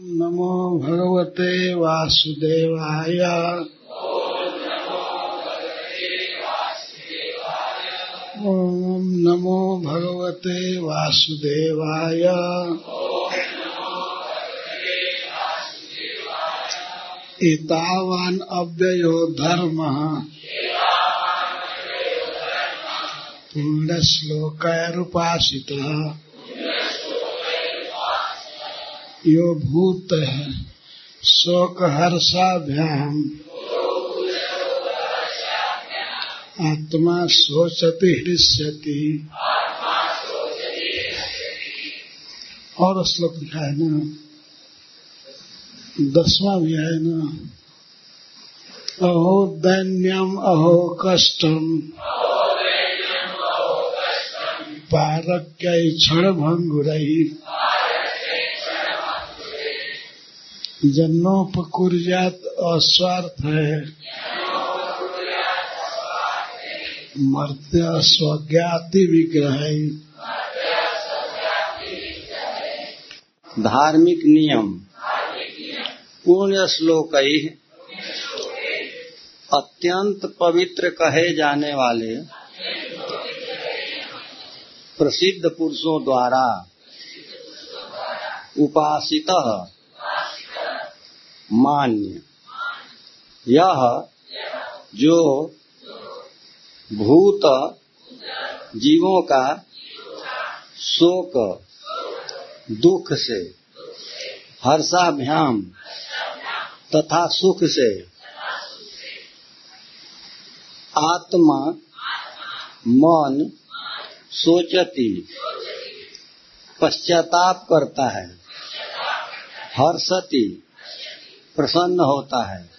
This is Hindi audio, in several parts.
नमो भगवते वासुदेवाय। ॐ नमो भगवते वासुदेवाय। एतावान् अव्ययो धर्मः। पूर्णश्लोकैरुपासितः यो भूत है। शोक हर्षाभ्याम आत्मा सोचती हृष्यति। और श्लोक है ना। दसवां भी है ना। अहो दैन्यम, अहो कष्टम। पारक्य क्षण भंगुरही जन्नोपकुर्यात अस्वार्थ है। मर्त्य स्वज्ञाति विग्रह। धार्मिक नियम। पूर्ण श्लोक अत्यंत पवित्र कहे जाने वाले प्रसिद्ध पुरुषों द्वारा उपासित मान्य। यह जो भूत जीवों का शोक, दुख से, हर्षाभ्याम तथा सुख से आत्मा मन सोचती, पश्चाताप करता है, हर्षति प्रसन्न होता है।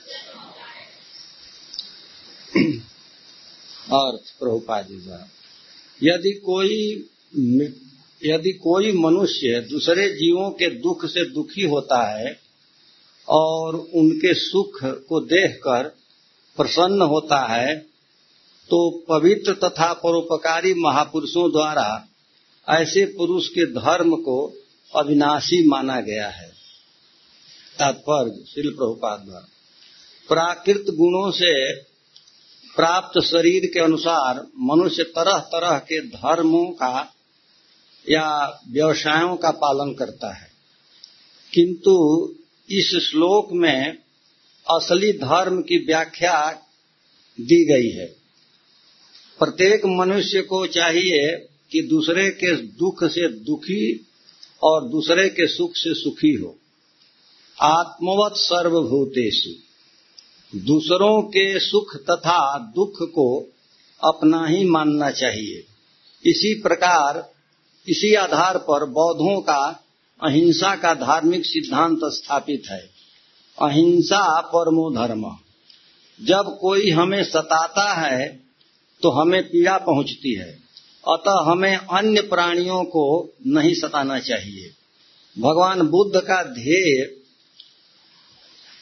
और प्रभुपाद यदि कोई यदि कोई मनुष्य दूसरे जीवों के दुख से दुखी होता है और उनके सुख को देखकर प्रसन्न होता है तो पवित्र तथा परोपकारी महापुरुषों द्वारा ऐसे पुरुष के धर्म को अविनाशी माना गया है। तात्पर्य शिल प्रभुपाद द्वारा। प्राकृत गुणों से प्राप्त शरीर के अनुसार मनुष्य तरह तरह के धर्मों का या व्यवसायों का पालन करता है। किंतु इस श्लोक में असली धर्म की व्याख्या दी गई है। प्रत्येक मनुष्य को चाहिए कि दूसरे के दुख से दुखी और दूसरे के सुख से सुखी हो। आत्मवत सर्वभूतेषु। दूसरों के सुख तथा दुख को अपना ही मानना चाहिए। इसी प्रकार, इसी आधार पर बौद्धों का अहिंसा का धार्मिक सिद्धांत स्थापित है। अहिंसा परमो धर्म। जब कोई हमें सताता है तो हमें पीड़ा पहुँचती है। अतः हमें अन्य प्राणियों को नहीं सताना चाहिए। भगवान बुद्ध का ध्येय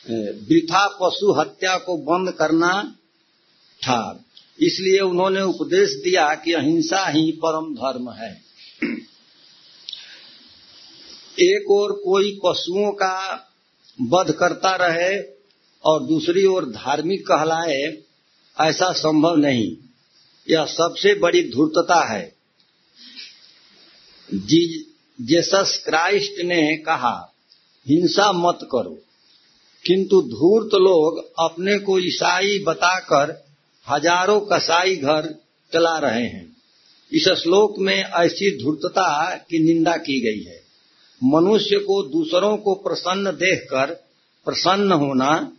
वृथा पशु हत्या को बंद करना था। इसलिए उन्होंने उपदेश दिया कि अहिंसा ही परम धर्म है। एक ओर कोई पशुओं का वध करता रहे और दूसरी ओर धार्मिक कहलाए, ऐसा संभव नहीं। यह सबसे बड़ी धूर्तता है। जेसस क्राइस्ट ने कहा, हिंसा मत करो। किंतु धूर्त लोग अपने को ईसाई बताकर हज़ारों कसाई घर चला रहे हैं। इस श्लोक में ऐसी धूर्तता की निंदा की गई है। मनुष्य को दूसरों को प्रसन्न देखकर प्रसन्न होना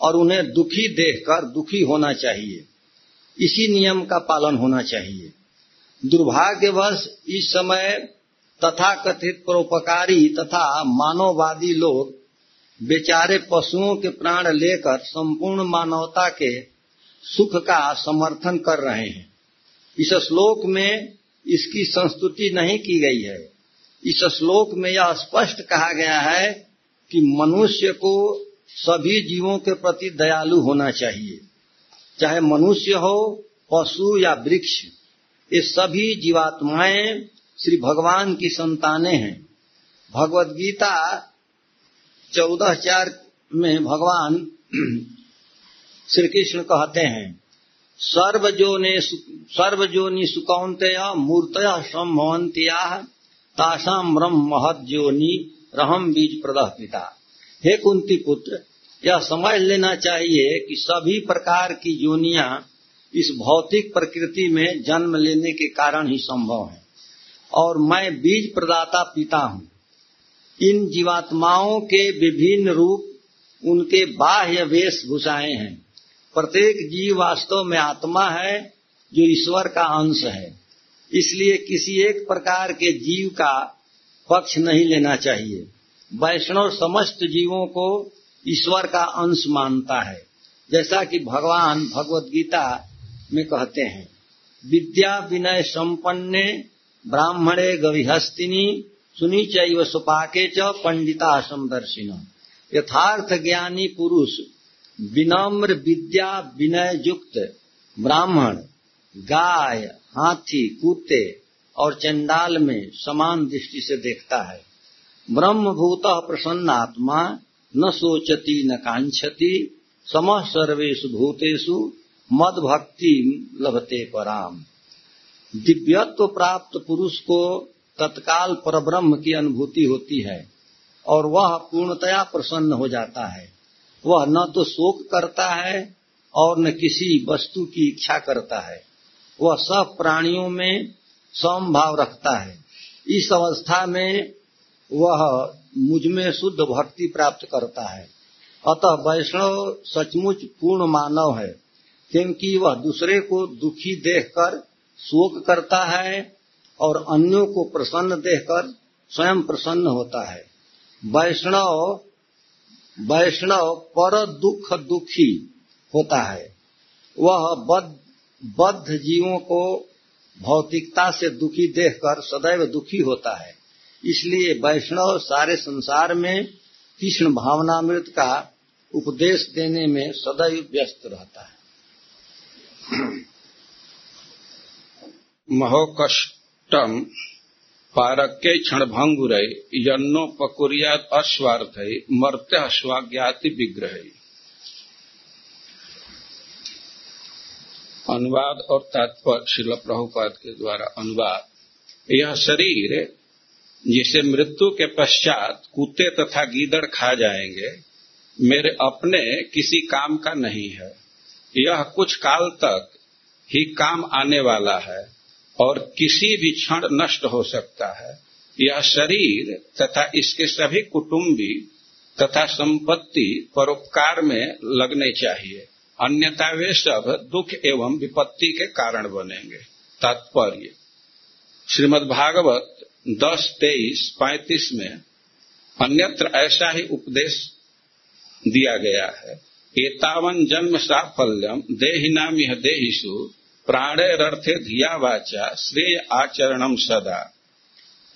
और उन्हें दुखी देखकर दुखी होना चाहिए। इसी नियम का पालन होना चाहिए। दुर्भाग्यवश इस समय तथा कथित परोपकारी तथा मानववादी लोग बेचारे पशुओं के प्राण लेकर संपूर्ण मानवता के सुख का समर्थन कर रहे हैं। इस श्लोक में इसकी संस्तुति नहीं की गई है। इस श्लोक में यह स्पष्ट कहा गया है कि मनुष्य को सभी जीवों के प्रति दयालु होना चाहिए। चाहे मनुष्य हो, पशु या वृक्ष, ये सभी जीवात्माएँ श्री भगवान की संतानें हैं। भगवत गीता चौदह चार में भगवान श्री कृष्ण कहते हैं, सर्वजोने सर्वजोनि सुकौंतया मूर्तया संभवंतिया तासाम ब्रह्म महज्योनि रहम बीज प्रदह पिता। हे कुंती पुत्र, यह समझ लेना चाहिए कि सभी प्रकार की योनियाँ इस भौतिक प्रकृति में जन्म लेने के कारण ही संभव है, और मैं बीज प्रदाता पिता हूँ। इन जीवात्माओं के विभिन्न रूप, उनके बाह्य वेशभूषाएँ हैं। प्रत्येक जीव वास्तव में आत्मा है, जो ईश्वर का अंश है। इसलिए किसी एक प्रकार के जीव का पक्ष नहीं लेना चाहिए। वैष्णव समस्त जीवों को ईश्वर का अंश मानता है। जैसा कि भगवान भगवत गीता में कहते हैं, विद्या विनय संपन्ने ब्राह्मणे गविहस्तिनी सुनी चैव सुपाके च पंडिता समदर्शिन। यथार्थ ज्ञानी पुरुष, विनम्र विद्या विनय युक्त, ब्राह्मण, गाय, हाथी, कुत्ते और चंडाल में समान दृष्टि से देखता है। ब्रह्मभूत प्रसन्नात्मा न सोचती न कांक्षति सम सर्वेशु भूतेषु मद भक्ति लभते पराम। दिव्यत्व प्राप्त पुरुष को तत्काल परब्रह्म की अनुभूति होती है और वह पूर्णतया प्रसन्न हो जाता है। वह न तो शोक करता है और न किसी वस्तु की इच्छा करता है। वह सब प्राणियों में समभाव रखता है। इस अवस्था में वह मुझमें शुद्ध भक्ति प्राप्त करता है। अतः वैष्णव सचमुच पूर्ण मानव है, क्योंकि वह दूसरे को दुखी देखकर शोक करता है और अन्यों को प्रसन्न देखकर स्वयं प्रसन्न होता है। वैष्णव वैष्णव पर दुख दुखी होता है। वह बद्ध जीवों को भौतिकता से दुखी देखकर सदैव दुखी होता है। इसलिए वैष्णव सारे संसार में कृष्ण भावनामृत का उपदेश देने में सदैव व्यस्त रहता है। महोकष्टम पारक्य क्षण भंगुर यन्नोपकुरियात अस्वार्थ मर्त्य स्वाज्ञाति विग्रह। अनुवाद और तात्पर्य शिल प्रभुपाद के द्वारा अनुवाद। यह शरीर, जिसे मृत्यु के पश्चात कुत्ते तथा गीदड़ खा जाएँगे, मेरे अपने किसी काम का नहीं है। यह कुछ काल तक ही काम आने वाला है। और किसी भी क्षण नष्ट हो सकता है। यह शरीर तथा इसके सभी कुटुंबी तथा संपत्ति परोपकार में लगने चाहिए। अन्यथा वे सब दुख एवं विपत्ति के कारण बनेंगे। तात्पर्य। श्रीमद् भागवत दस, तेईस, पैंतीस में अन्यत्र ऐसा ही उपदेश दिया गया है। एतावन जन्म साफल्यम देहिनाम यह देहिषु प्राणेरर्थे धिया वाचा श्रेय आचरणम सदा।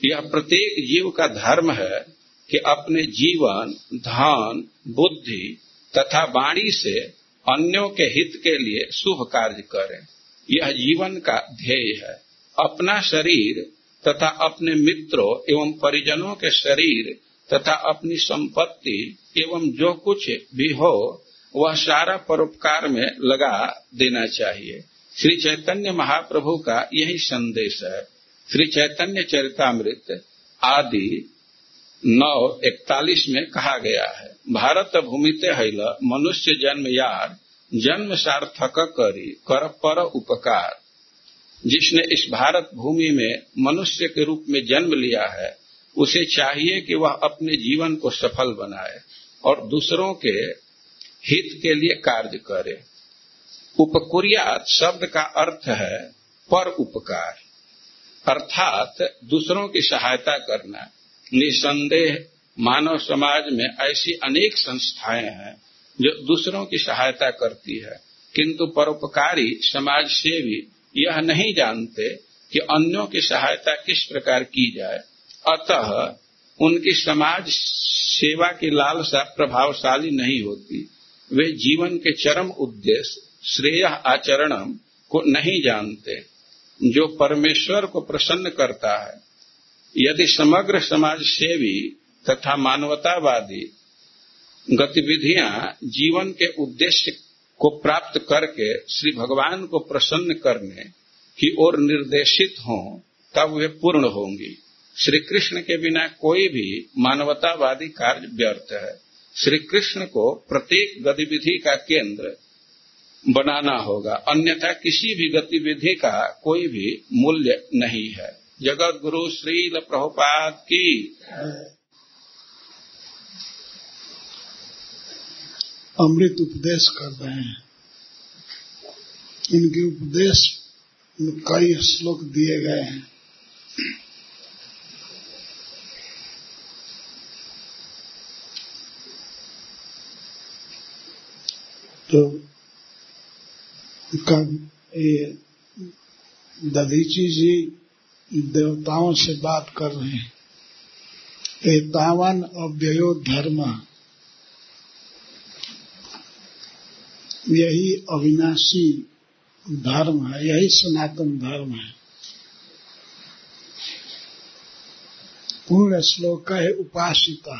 यह प्रत्येक जीव का धर्म है कि अपने जीवन, धन, बुद्धि तथा वाणी से अन्यों के हित के लिए शुभ कार्य करें। यह जीवन का ध्येय है। अपना शरीर तथा अपने मित्रों एवं परिजनों के शरीर तथा अपनी संपत्ति एवं जो कुछ भी हो, वह सारा परोपकार में लगा देना चाहिए। श्री चैतन्य महाप्रभु का यही संदेश है। श्री चैतन्य चरितमृत आदि नौ इकतालीस में कहा गया है। भारत भूमिते हैल, मनुष्य जन्म यार, जन्म सार्थक करी, कर पर उपकार। जिसने इस भारत भूमि में मनुष्य के रूप में जन्म लिया है, उसे चाहिए कि वह अपने जीवन को सफल बनाए और दूसरों के हित के लिए कार्य करे। उपकुरियात शब्द का अर्थ है पर उपकार। अर्थात दूसरों की सहायता करना। निसंदेह मानव समाज में ऐसी अनेक संस्थाएँ हैं जो दूसरों की सहायता करती है। किंतु परोपकारी समाज सेवी यह नहीं जानते कि अन्यों की सहायता किस प्रकार की जाए। अतः उनकी समाज सेवा की लालसा प्रभावशाली नहीं होती। वे जीवन के चरम उद्देश्य श्रेय आचरण को नहीं जानते, जो परमेश्वर को प्रसन्न करता है। यदि समग्र समाज सेवी तथा मानवतावादी गतिविधियाँ जीवन के उद्देश्य को प्राप्त करके श्री भगवान को प्रसन्न करने की ओर निर्देशित हों, तब वे पूर्ण होंगी। श्री कृष्ण के बिना कोई भी मानवतावादी कार्य व्यर्थ है। श्री कृष्ण को प्रत्येक गतिविधि का केंद्र बनाना होगा। अन्यथा किसी भी गतिविधि का कोई भी मूल्य नहीं है। जगत गुरु श्रील प्रभुपाद की। अमृत उपदेश कर रहे हैं। इनके उपदेश में कई श्लोक दिए गए हैं। तो दधीची जी देवताओं से बात कर रहे हैं एतावन अव्ययो धर्म यही अविनाशी धर्म है यही सनातन धर्म है पूर्ण श्लोक है उपासिता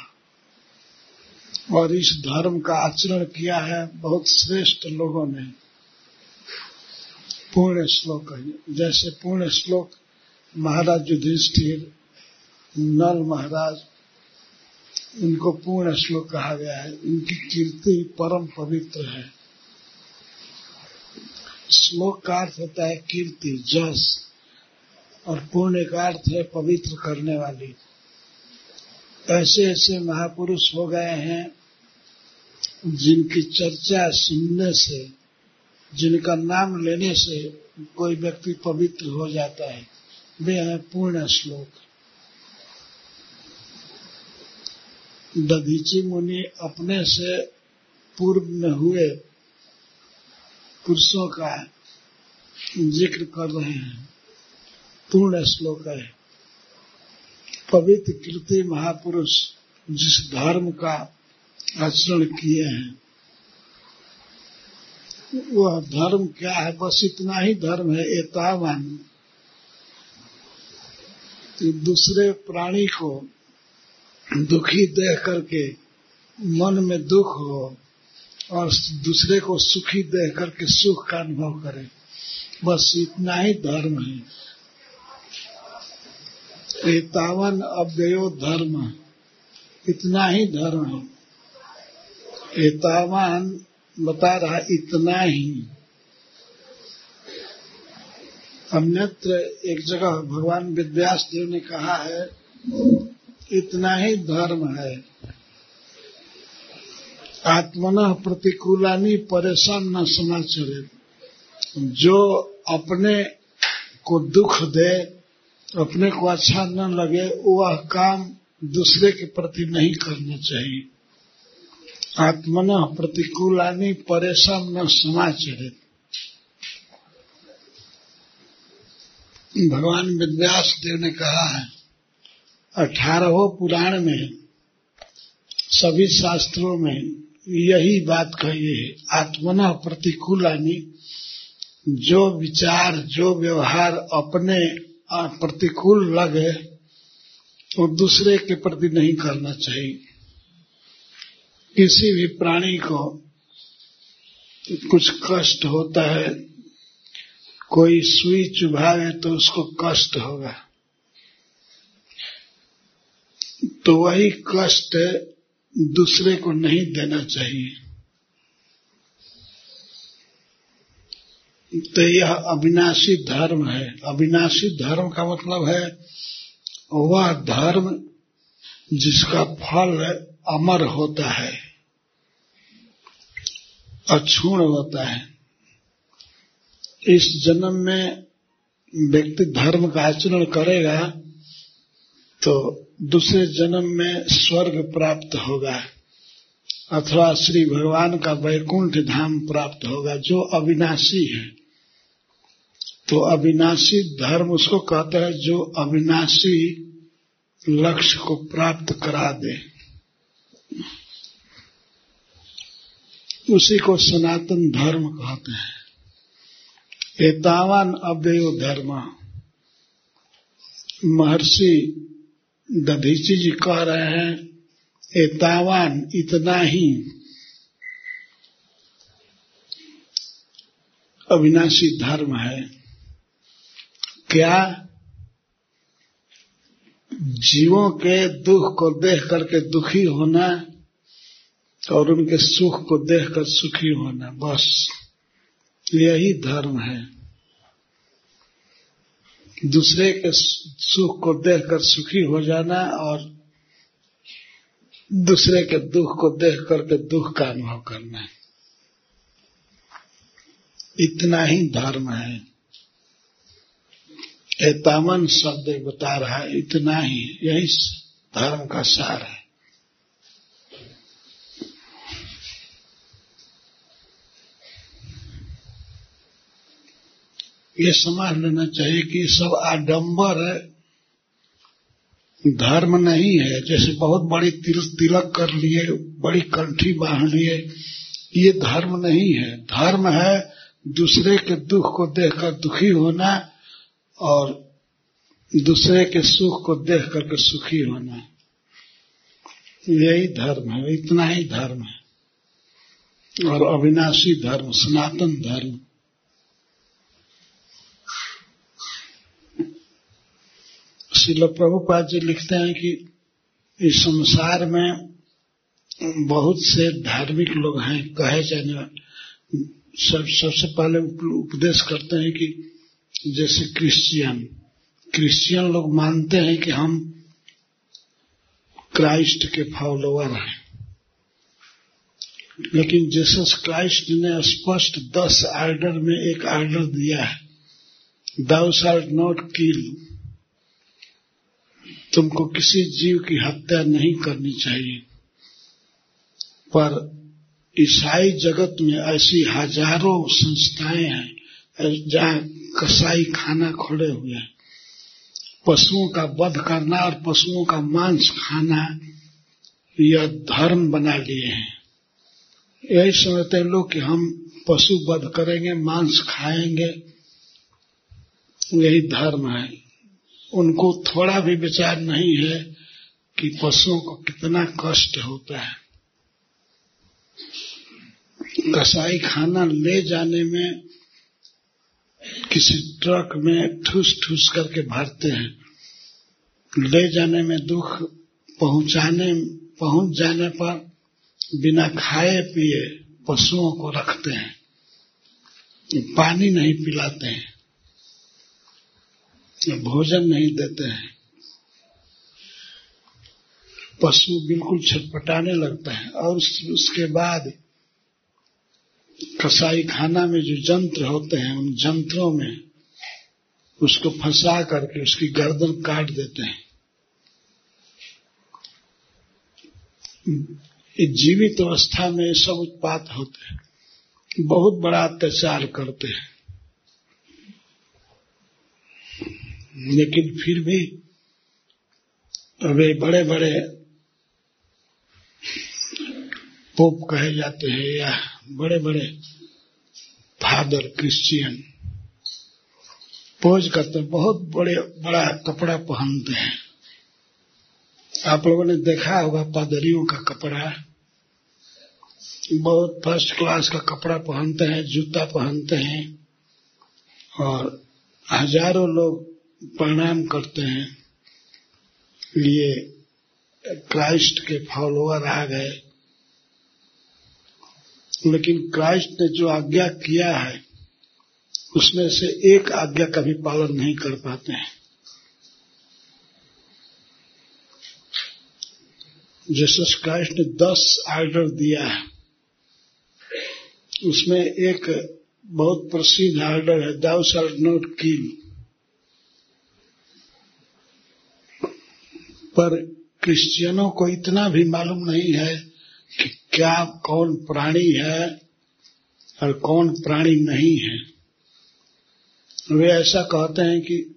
और इस धर्म का आचरण किया है बहुत श्रेष्ठ लोगों ने पूर्ण श्लोक है। जैसे पूर्ण श्लोक, महाराज युधिष्ठिर, नल महाराज उनको पूर्ण श्लोक कहा गया है। उनकी कीर्ति परम पवित्र है। श्लोक का अर्थ होता है कीर्ति, जस, और पुण्य का अर्थ है पवित्र करने वाली। ऐसे ऐसे महापुरुष हो गए हैं, जिनकी चर्चा सुनने से जिनका नाम लेने से कोई व्यक्ति पवित्र हो जाता है, वे हैं पूर्ण श्लोक। दधीची मुनि अपने से पूर्व में हुए पुरुषों का ज़िक्र कर रहे हैं। पूर्ण श्लोक है। पवित्र कीर्ति महापुरुष जिस धर्म का आचरण किए हैं वह धर्म क्या है? बस इतना ही धर्म है, एतावान। दूसरे प्राणी को दुखी देख करके मन में दुख हो और दूसरे को सुखी देख करके सुख का अनुभव करे। बस इतना ही धर्म है। एतावन अव्ययो धर्म। इतना ही धर्म है। एतावान बता रहा इतना ही। अन्यत्र एक जगह भगवान विद्यास देव ने कहा है, इतना ही धर्म है। आत्मन प्रतिकूलानी परेशान न समाचरे जो अपने को दुख दे, अपने को अच्छा न लगे, वह काम दूसरे के प्रति नहीं करना चाहिए। आत्मन प्रतिकूलानी परेशान न समाचरे। भगवान विद्यास देव ने कहा है, अठारहों पुराण में, सभी शास्त्रों में यही बात कही है, आत्मना प्रतिकूलानी, जो विचार, जो व्यवहार अपने प्रतिकूल लगे, वो दूसरे के प्रति नहीं करना चाहिए। किसी भी प्राणी को कुछ कष्ट होता है, कोई सुई चुभावे तो उसको कष्ट होगा। तो वही कष्ट दूसरे को नहीं देना चाहिए। तो यह अविनाशी धर्म है। अविनाशी धर्म का मतलब है, वह धर्म जिसका फल अमर होता है अक्षुण होता है। इस जन्म में व्यक्ति धर्म का आचरण करेगा तो दूसरे जन्म में स्वर्ग प्राप्त होगा, अथवा श्री भगवान का वैकुंठ धाम प्राप्त होगा, जो अविनाशी है। तो अविनाशी धर्म उसको कहते हैं जो अविनाशी लक्ष्य को प्राप्त करा दे। उसी को सनातन धर्म कहते हैं। एतावान अव्ययो धर्म। महर्षि दधीची जी कह रहे हैं एतावान इतना ही अविनाशी धर्म है। क्या जीवों के दुख को देख करके दुखी होना और उनके सुख को देखकर सुखी होना, बस। यही धर्म है। दूसरे के सुख को देखकर सुखी हो जाना और दूसरे के दुख को देख करके दुख का अनुभव करना। इतना ही धर्म है। एतामन शब्द बता रहा है इतना ही यही धर्म का सार है। ये समझ लेना चाहिए कि सब आडंबर धर्म नहीं है। जैसे बहुत बड़ी तिल, तिलक कर लिए बड़ी कंठी बाँध लिए ये धर्म नहीं है। धर्म है दूसरे के दुख को देखकर दुखी होना और दूसरे के सुख को देख करके सुखी होना यही धर्म है, इतना ही धर्म है। और अविनाशी धर्म, सनातन धर्म। शिल प्रभुपाद जी लिखते हैं कि इस संसार में बहुत से धार्मिक लोग हैं। कहे जाने, सब, सबसे पहले उपदेश करते हैं कि जैसे क्रिश्चियन। क्रिश्चियन लोग मानते हैं कि हम क्राइस्ट के फॉलोअर हैं। लेकिन जीसस क्राइस्ट ने स्पष्ट दस आर्डर में एक आर्डर दिया है। दाउ शाल्ट नॉट किल तुमको किसी जीव की हत्या नहीं करनी चाहिए। पर ईसाई जगत में ऐसी हज़ारों संस्थाएँ हैं जहाँ कसाई खाना खोले हुए। हैं पशुओं का वध करना और पशुओं का मांस खाना, यह धर्म बना लिए हैं। यही समझते हैं लोग कि हम पशु वध करेंगे, मांस खाएँगे। यही धर्म है। उनको थोड़ा भी विचार नहीं है कि पशुओं को कितना कष्ट होता है। कसाई खाना ले जाने में किसी ट्रक में ठूस ठूस करके भरते हैं। ले जाने में दुख, पहुँचाने, पहुँच जाने पर बिना खाए पिए पशुओं को रखते हैं। पानी नहीं पिलाते हैं। भोजन नहीं देते हैं। पशु बिल्कुल छटपटाने लगता है और उसके बाद कसाई खाना में जो जंत्र होते हैं, उन जंत्रों में उसको फंसा करके उसकी गर्दन काट देते हैं। जीवित अवस्था में सब उत्पात होते हैं। बहुत बड़ा अत्याचार करते हैं। लेकिन फिर भी वे बड़े बड़े पोप कहे जाते हैं या बड़े बड़े फादर क्रिश्चियन। पोज करते बहुत बड़े, बड़ा कपड़ा पहनते हैं। आप लोगों ने देखा होगा पादरियों का कपड़ा। बहुत फ़र्स्ट क्लास का कपड़ा पहनते हैं, जूता पहनते हैं और हज़ारों लोग प्रणाम करते हैं। ये क्राइस्ट के फॉलोअर आ गए। लेकिन क्राइस्ट ने जो आज्ञा किया है, उसमें से एक आज्ञा का भी पालन नहीं कर पाते हैं। जीसस क्राइस्ट ने दस आर्डर दिया है। उसमें एक बहुत प्रसिद्ध आर्डर है दाउ शॉल नॉट किल पर क्रिश्चियनों को इतना भी मालूम नहीं है कि क्या कौन प्राणी है और कौन प्राणी नहीं है? वे ऐसा कहते हैं कि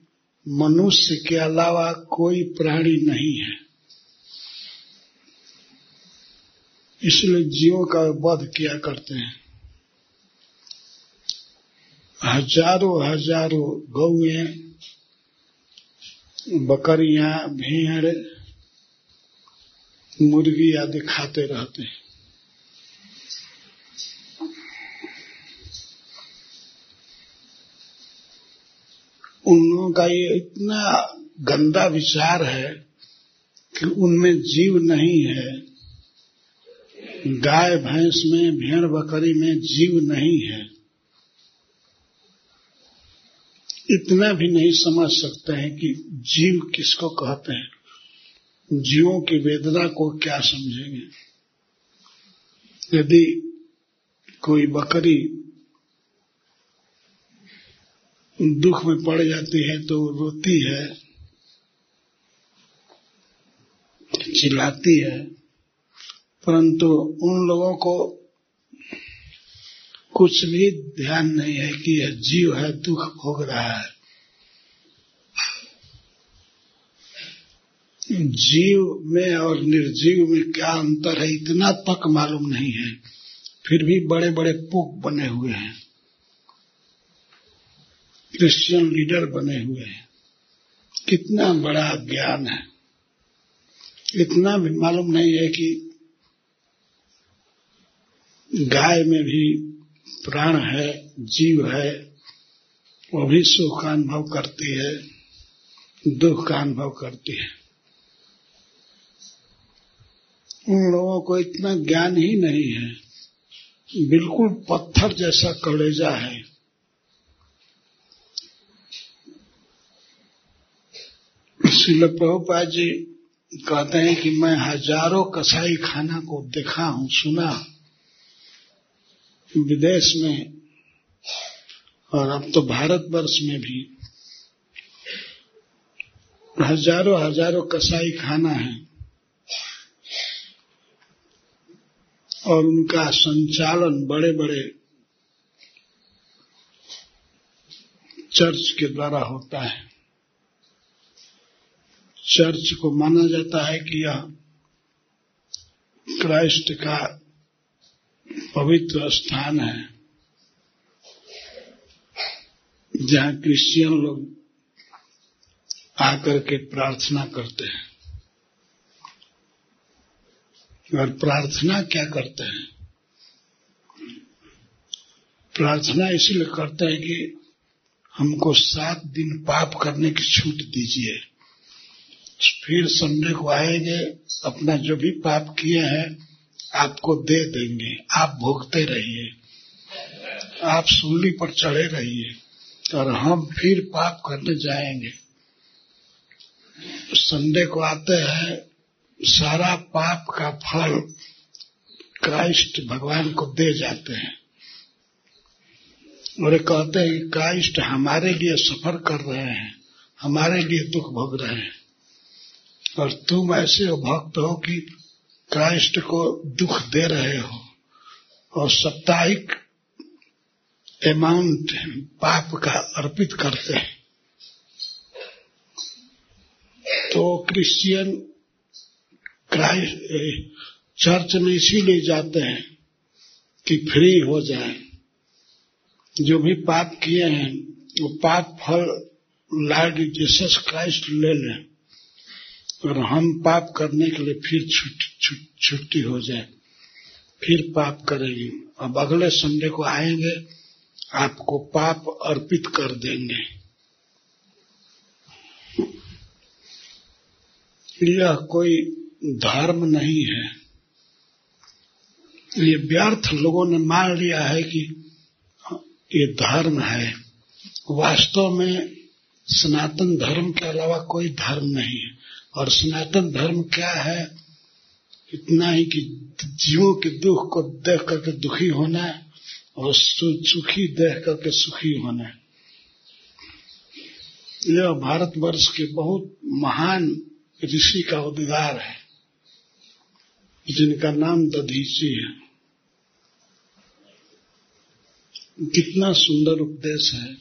मनुष्य के अलावा कोई प्राणी नहीं है। इसलिए जीवों का वध किया करते हैं। हज़ारों हज़ारों गौएँ, बकरियाँ, भेड़ मुर्गी आदि खाते रहते हैं। उन लोगों का ये इतना गंदा विचार है कि उनमें जीव नहीं है। गाय, भैंस में, भेड़, बकरी में जीव नहीं है। इतना भी नहीं समझ सकते हैं कि जीव किसको कहते हैं। जीवों की वेदना को क्या समझेंगे? यदि कोई बकरी दुख में पड़ जाती है तो रोती है, चिल्लाती है, परंतु उन लोगों को कुछ भी ध्यान नहीं है कि यह जीव है, दुख भोग रहा है। जीव में और निर्जीव में क्या अंतर है, इतना तक मालूम नहीं है। फिर भी बड़े बड़े पुक बने हुए हैं। क्रिश्चियन लीडर बने हुए हैं। कितना बड़ा ज्ञान है। इतना भी मालूम नहीं है कि गाय में भी प्राण है, जीव है, वो भी सुख का अनुभव करती है, दुख का अनुभव करती है। उन लोगों को इतना ज्ञान ही नहीं है। बिल्कुल पत्थर जैसा कलेजा है। शिल प्रभुपाद जी कहते हैं कि मैं हज़ारों कसाई खाना को देखा हूँ, सुना। विदेश में और अब तो भारतवर्ष में भी हज़ारों हज़ारों कसाई खाना है। और उनका संचालन बड़े बड़े चर्च के द्वारा होता है। चर्च को माना जाता है कि यह क्राइस्ट का पवित्र स्थान है, जहाँ क्रिश्चियन लोग आकर के प्रार्थना करते हैं। और प्रार्थना क्या करते हैं? प्रार्थना इसलिए करते हैं कि हमको सात दिन पाप करने की छूट दीजिए। फिर संडे को आएँगे, अपना जो भी पाप किए हैं, आपको दे देंगे। आप भोगते रहिए। आप सूली पर चढ़े रहिए। और हम फिर पाप करने जाएँगे। संडे को आते हैं सारा पाप का फल क्राइस्ट भगवान को दे जाते हैं। और कहते हैं कि क्राइस्ट हमारे लिए सफ़र कर रहे हैं, हमारे लिए दुख भोग रहे हैं। और तुम ऐसे भक्त हो कि क्राइस्ट को दुख दे रहे हो और साप्ताहिक अमाउंट पाप का अर्पित करते हैं। तो क्रिश्चियन क्राइस्ट चर्च में इसीलिए जाते हैं कि फ्री हो जाए। जो भी पाप किए हैं, वो पाप फल लॉर्ड जीसस क्राइस्ट ले लें। और हम पाप करने के लिए फिर छुट्टी हो जाए। फिर पाप करेंगे। अब अगले संडे को आएँगे, आपको पाप अर्पित कर देंगे। यह कोई धर्म नहीं है। ये व्यर्थ लोगों ने मान लिया है कि ये धर्म है। वास्तव में सनातन धर्म के अलावा कोई धर्म नहीं है। और सनातन धर्म क्या है? इतना ही कि जीवों के दुख को देख करके दुखी होना और सुखी देख करके सुखी होना। यह भारतवर्ष के बहुत महान ऋषि का उद्गार है। जिनका नाम दधीची है। कितना सुंदर उपदेश है।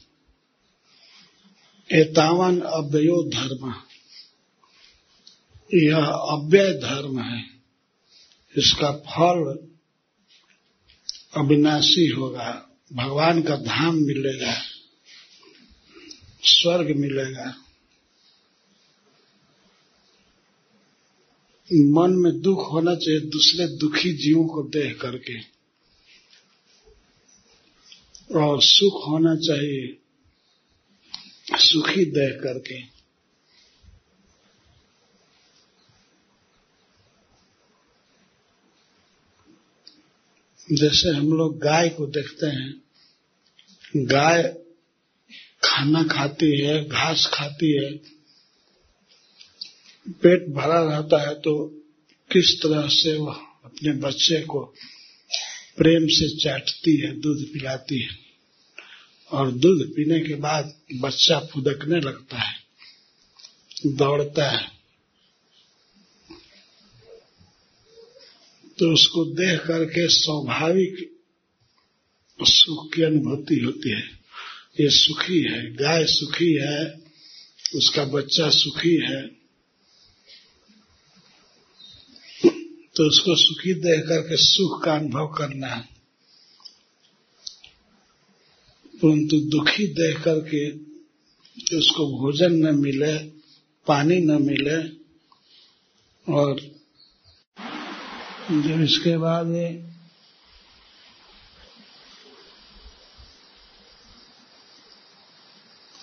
एतावन अव्ययो धर्म। यह अव्यय धर्म है। इसका फल अविनाशी होगा। भगवान का धाम मिलेगा। स्वर्ग मिलेगा। मन में दुख होना चाहिए, दूसरे दुखी जीवों को देख करके। और सुख होना चाहिए, सुखी देख करके। जैसे हम लोग गाय को देखते हैं, गाय खाना खाती है, घास खाती है पेट भरा रहता है तो किस तरह से वह अपने बच्चे को प्रेम से चाटती है, दूध पिलाती है और दूध पीने के बाद बच्चा फुदकने लगता है, दौड़ता है। तो उसको देख करके स्वाभाविक सुख की अनुभूति होती है। ये सुखी है, गाय सुखी है, उसका बच्चा सुखी है तो उसको सुखी देख करके सुख का अनुभव करना है। परंतु दुखी देख करके उसको भोजन न मिले, पानी न मिले और जब इसके बाद ये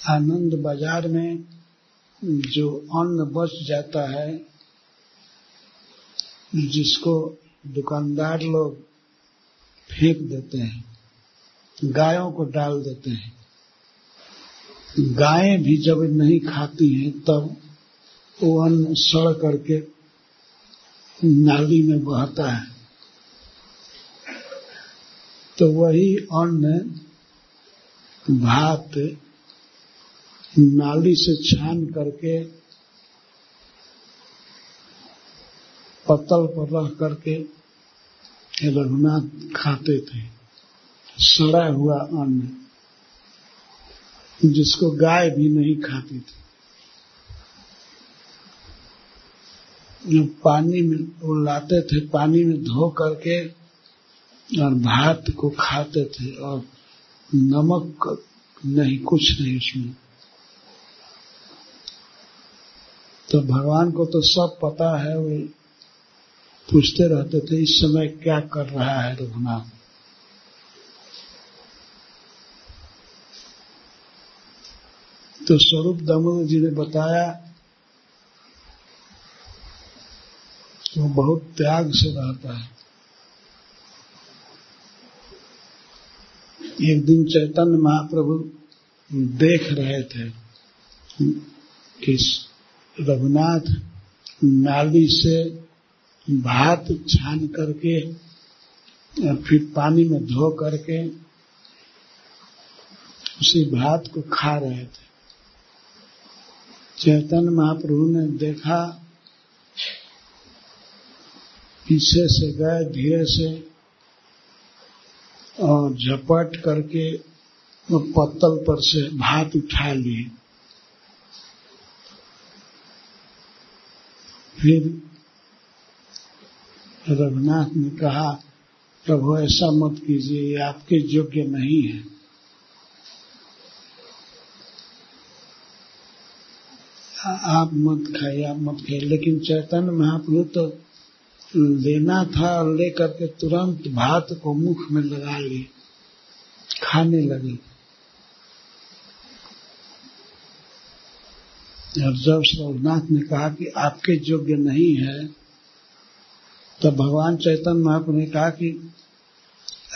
आनंद बाज़ार में जो अन्न बच जाता है जिसको दुकानदार लोग फेंक देते हैं, गायों को डाल देते हैं। गायें भी जब नहीं खाती हैं, तब वो अन्न सड़ करके नाली में बहता है। तो वही अन्न भात नाली से छान करके पतल पर रह करके रघुनाथ खाते थे। सड़ा हुआ अन्न, जिसको गाय भी नहीं खाती थी। जो पानी में वो लाते थे, पानी में धो करके और भात को खाते थे और नमक नहीं, कुछ नहीं उसमें। तो भगवान को तो सब पता है, वे पूछते रहते थे, इस समय क्या कर रहा है रघुनाथ? तो स्वरूप दामोदर जी ने बताया वो बहुत त्याग से रहता है। एक दिन चैतन्य महाप्रभु देख रहे थे कि रघुनाथ नाली से भात छान करके फिर पानी में धो करके, उसी भात को खा रहे थे। चैतन्य महाप्रभु ने देखा, पीछे से गए धीरे से, और झपट करके वो पत्तल पर से भात उठा लिए। फिर रघुनाथ ने कहा, प्रभु, ऐसा मत कीजिए, ये आपके योग्य नहीं है। आप मत खाइए, आप मत खाइए। लेकिन चैतन्य महाप्रभु तो लेना था और लेकर के तुरंत भात को मुख में लगा लिए खाने लगे। और जब रघुनाथ ने कहा कि आपके योग्य नहीं है तब भगवान चैतन्य महाप्रभु ने कहा कि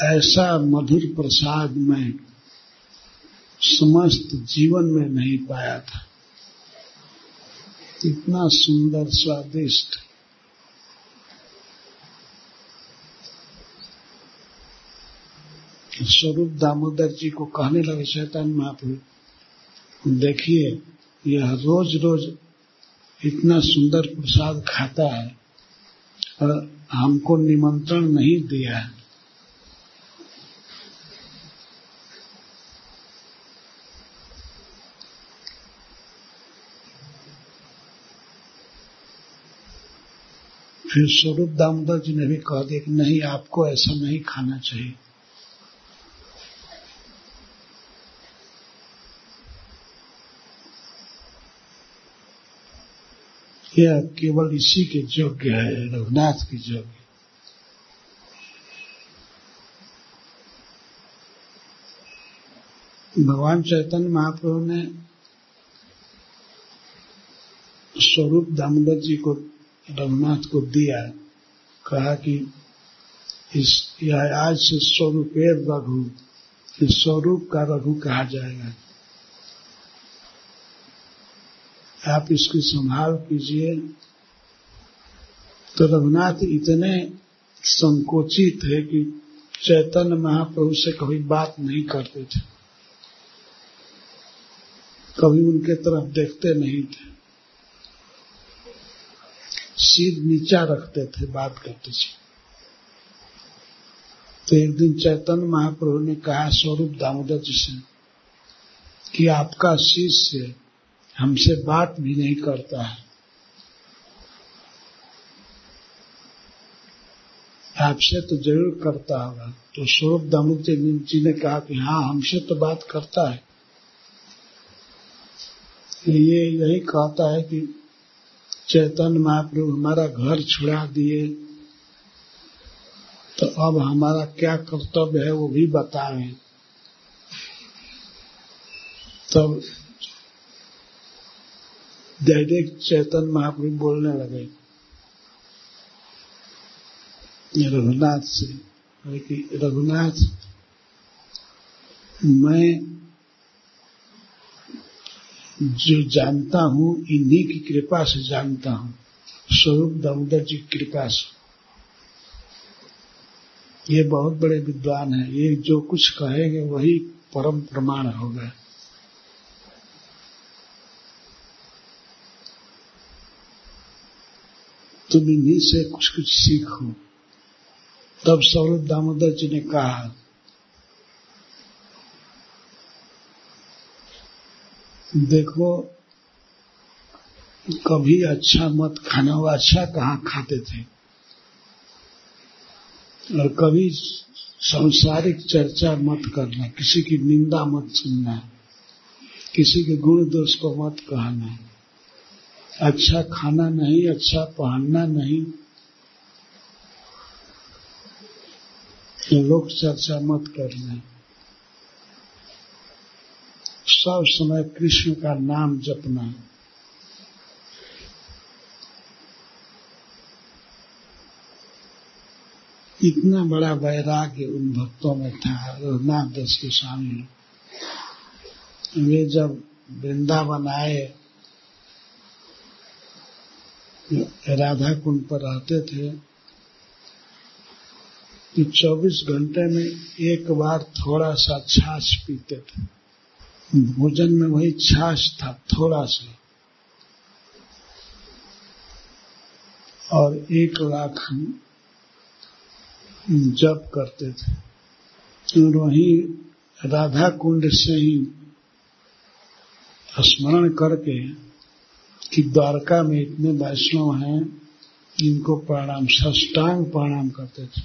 ऐसा मधुर प्रसाद मैं समस्त जीवन में नहीं पाया था। इतना सुंदर, स्वादिष्ट। स्वरूप दामोदर जी को कहने लगे, चैतन्य महाप्रभु, देखिए, यह रोज रोज इतना सुंदर प्रसाद खाता है। हमको निमंत्रण नहीं दिया है। फिर स्वरूप दामोदर जी ने भी कह दिया कि नहीं, आपको ऐसा नहीं खाना चाहिए। यह केवल इसी के योग्य है, रघुनाथ के योग्य। भगवान चैतन्य महाप्रभु ने स्वरूप दामोदर जी को, रघुनाथ को दिया, कहा कि इस, यह आज से स्वरूपे रघु, इस स्वरूप का रघु कहा जाएगा। आप इसकी संभाल कीजिए। तो रघुनाथ इतने संकोचित है कि चैतन्य महाप्रभु से कभी बात नहीं करते थे। कभी उनके तरफ़ देखते नहीं थे। सिर नीचा रखते थे बात करते थे। तो एक दिन चैतन्य महाप्रभु ने कहा, स्वरूप दामोदर जी से, कि आपका शिष्य हमसे बात भी नहीं करता है। आपसे तो ज़रूर करता होगा। तो स्वरूप दामोदर जी ने कहा कि हाँ हमसे तो बात करता है। ये यही कहता है कि चैतन्य महाप्रभु हमारा घर छुड़ा दिए। तो अब हमारा क्या कर्तव्य है वो भी बताएँ। तब डायरेक्ट चैतन्य महाप्रभु बोलने लगे। रघुनाथ से कि रघुनाथ, मैं जो जानता हूँ, इन्हीं की कृपा से जानता हूँ। स्वरूप दामोदर जी की कृपा से। ये बहुत बड़े विद्वान हैं। ये जो कुछ कहेंगे, वही परम प्रमाण होगा तुम इन्हीं से कुछ कुछ सीखो। तब सौरभ दामोदर जी ने कहा, देखो, कभी अच्छा मत खाना वो अच्छा कहाँ खाते थे? और कभी सांसारिक चर्चा मत करना, किसी की निंदा मत सुनना, किसी के गुण दोष को मत कहना। अच्छा खाना नहीं अच्छा पहनना नहीं। लोक चर्चा मत करना। सब समय कृष्ण का नाम जपना। इतना बड़ा वैराग्य उन भक्तों में था, रघुनाथ दास के स्वामी वे जब वृंदावन आए राधा कुंड पर रहते थे तो 24 घंटे में एक बार थोड़ा सा छाछ पीते थे। भोजन में वही छाछ था थोड़ा सा और एक लाख जप करते थे। और वही राधा कुंड से ही स्मरण करके कि द्वारका में इतने वैष्णव हैं इनको प्रणाम, सष्टांग प्रणाम करते थे।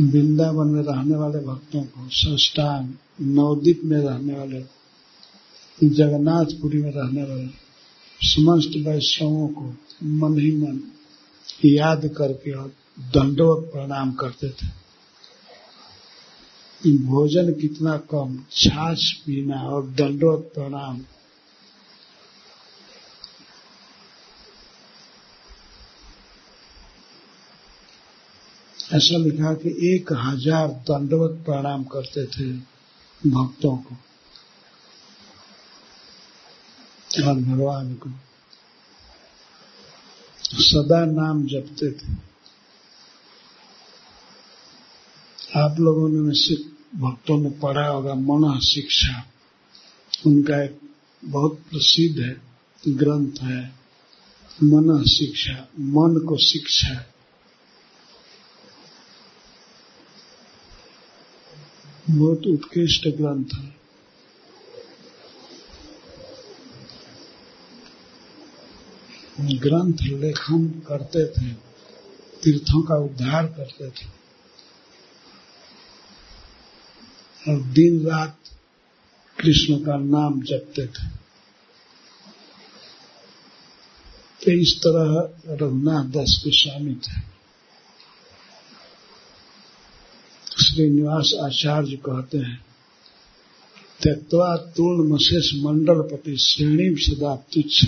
वृंदावन में रहने वाले भक्तों को सष्टांग, नवदीप में रहने वाले, जगन्नाथपुरी में रहने वाले समस्त वैष्णवों को मन ही मन याद करके और दंडवत प्रणाम करते थे। भोजन कितना कम, छाछ पीना और दंडवत प्रणाम ऐसा लिखा कि एक हज़ार दंडवत प्रणाम करते थे भक्तों को। और भगवान को। सदा नाम जपते थे। आप लोगों ने निश्चित भक्तों में पढ़ा होगा, मन शिक्षा। उनका एक बहुत प्रसिद्ध है ग्रंथ है, मन शिक्षा, मन को शिक्षा। बहुत उत्कृष्ट ग्रंथ है। ग्रंथ लेखन करते थे, तीर्थों का उद्धार करते थे। और दिन रात कृष्ण का नाम जपते थे। तो इस तरह रघुनाथ दास गोस्वामी थे। श्रीनिवास आचार्य कहते हैं त्यक्वा तूर्ण मशेष मंडलपति श्रेणी सदा तुच्छ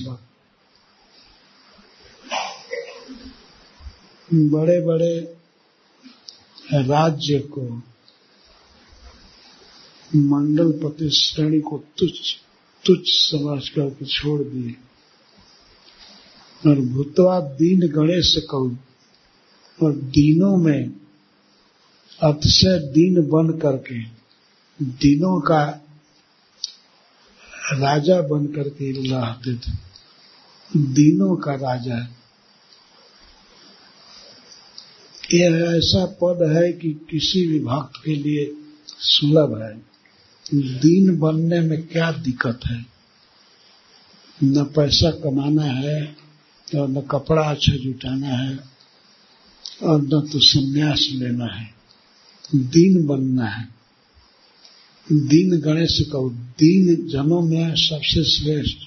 बड़े बड़े राज्य को मंडलपति श्रेणी को तुच्छ तुच्छ समझ करके छोड़ दिए। और भूतवा दीन गणेश कौ और दीनों में अतिशय दीन बन करके, दिनों का राजा बन करके रहते थे दीनों का राजा यह ऐसा पद है कि किसी भी भक्त के लिए सुलभ है। दीन बनने में क्या दिक्कत है? न पैसा कमाना है, और न कपड़ा अच्छा जुटाना है, और न तो संन्यास लेना है। दीन बनना है। दीन गणेश का दीन जनों में सबसे श्रेष्ठ।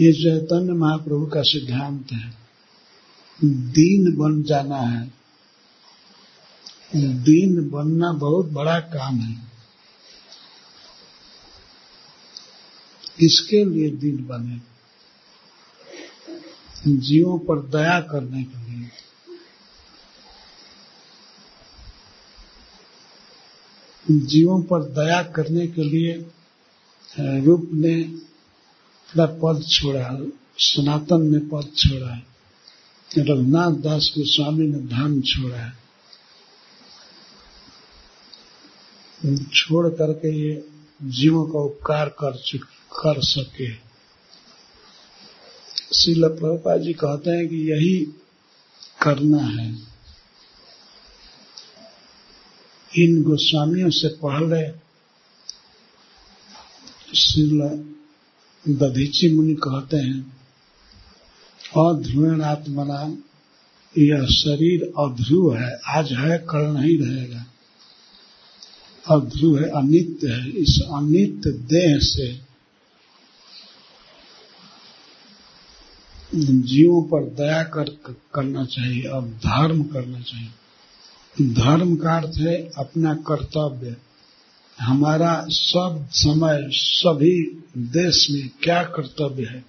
ये चैतन्य महाप्रभु का सिद्धांत है। दीन बन जाना है। दीन बनना बहुत बड़ा काम है। किसके लिए दीन बने। जीवों पर दया करने के लिए। जीवों पर दया करने के लिए रूप ने अपना पद छोड़ा सनातन ने पद छोड़ा है। रघुनाथ दास गोस्वामी ने धर्म छोड़ा है। छोड़ करके ये जीवों का उपकार कर चुक, कर सके। श्रील प्रभुपा जी कहते हैं कि यही करना है। इन गोस्वामियों से पहले श्रील दधीची मुनि कहते हैं अध्रुवण आत्मना यह शरीर अध्रुव है, आज है, कल नहीं रहेगा। अध्रुव है, अनित्य है। इस अनित्य देह से जीवों पर दया कर करना चाहिए और धर्म करना चाहिए। धर्म का अर्थ है अपना कर्तव्य। हमारा सब समय, सभी देश में क्या कर्तव्य है?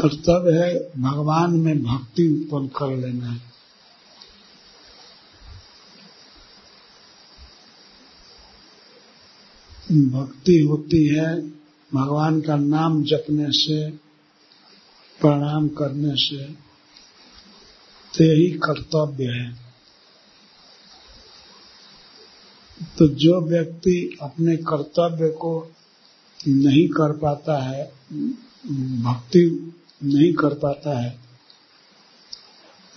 कर्तव्य है भगवान में भक्ति उत्पन्न कर लेना है। भक्ति होती है, भगवान का नाम जपने से प्रणाम करने से तो यही कर्तव्य है। तो जो व्यक्ति अपने कर्तव्य को नहीं कर पाता है, भक्ति नहीं कर पाता है,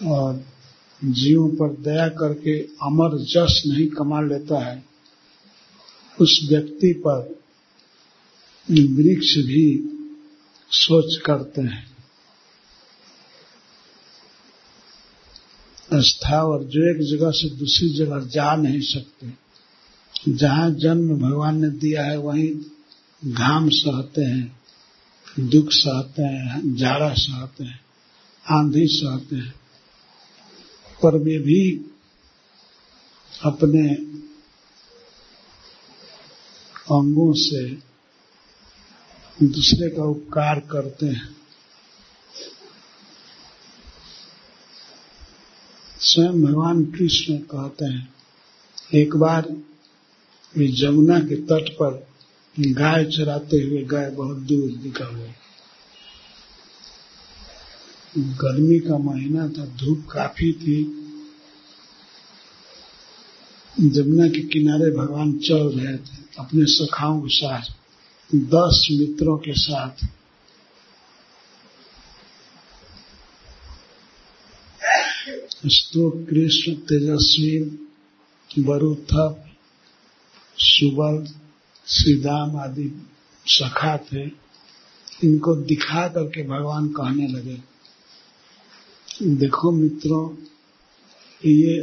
और जीवों पर दया करके अमर जस नहीं कमा लेता है, उस व्यक्ति पर वृक्ष भी सोच करते हैं। स्थावर जो एक जगह से दूसरी जगह जा नहीं सकते। जहाँ जन्म भगवान ने दिया है, वहीं घाम सहते हैं, दुख सहते हैं, जाड़ा सहते हैं, आंधी सहते हैं। पर वे भी अपने अंगों से दूसरे का उपकार करते हैं। स्वयं भगवान कृष्ण कहते हैं, एक बार वे जमुना के तट पर गाय चराते हुए, गाय बहुत दूर निकल गई गर्मी का महीना था, धूप काफ़ी थी। जमुना के किनारे भगवान चल रहे थे, अपने सखाओं के साथ, दस मित्रों के साथ। कृष्ण तेजस्वी बरुथप सुबल, श्रीदाम आदि सखा थे इनको दिखा करके भगवान कहने लगे, देखो मित्रों, ये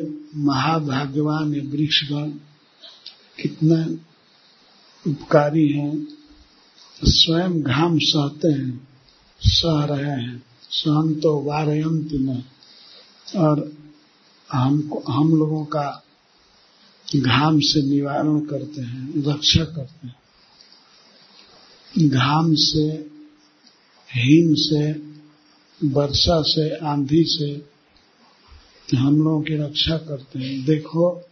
महाभाग्यवान है वृक्षगण कितना उपकारी हैं। स्वयं घाम सहते हैं, सह रहे हैं सहन तो वारयंत न और हमको हम लोगों का घाम से निवारण करते हैं, रक्षा करते हैं। घाम से हिम से, वर्षा से, आंधी से हम लोगों की रक्षा करते हैं। देखो,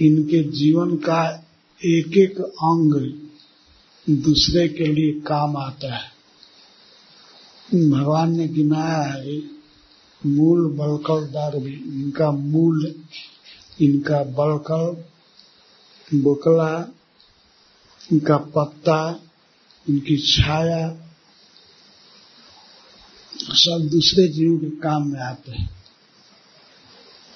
इनके जीवन का एक एक अंग दूसरे के लिए काम आता है। भगवान ने गिनाया है मूल बलकलदार भी, इनका मूल, इनका बलकल, बोकला, इनका पत्ता, इनकी छाया, सब दूसरे जीव के काम में आते हैं।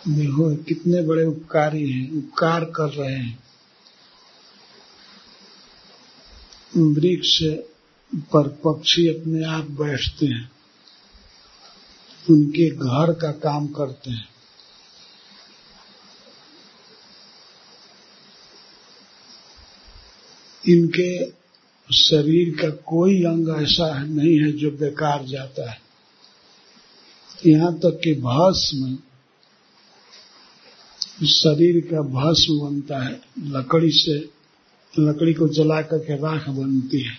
देखो, कितने बड़े उपकारी हैं, उपकार कर रहे हैं। वृक्ष पर पक्षी अपने आप बैठते हैं। उनके घर का काम करते हैं। इनके शरीर का कोई अंग ऐसा नहीं है जो बेकार जाता है। यहाँ तक कि भस्म, शरीर का भस्म बनता है, लकड़ी से, लकड़ी को जला करके राख बनती है।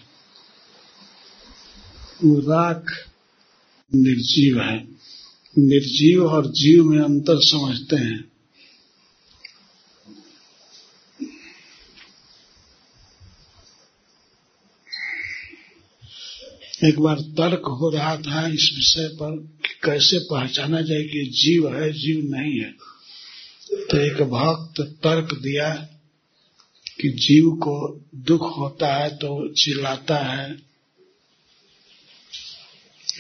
वो राख निर्जीव है। निर्जीव और जीव में अंतर समझते हैं। एक बार तर्क हो रहा था इस विषय पर कि कैसे पहचाना जाए कि जीव है, जीव नहीं है। तो एक भक्त तर्क दिया कि जीव को दुख होता है तो चिल्लाता है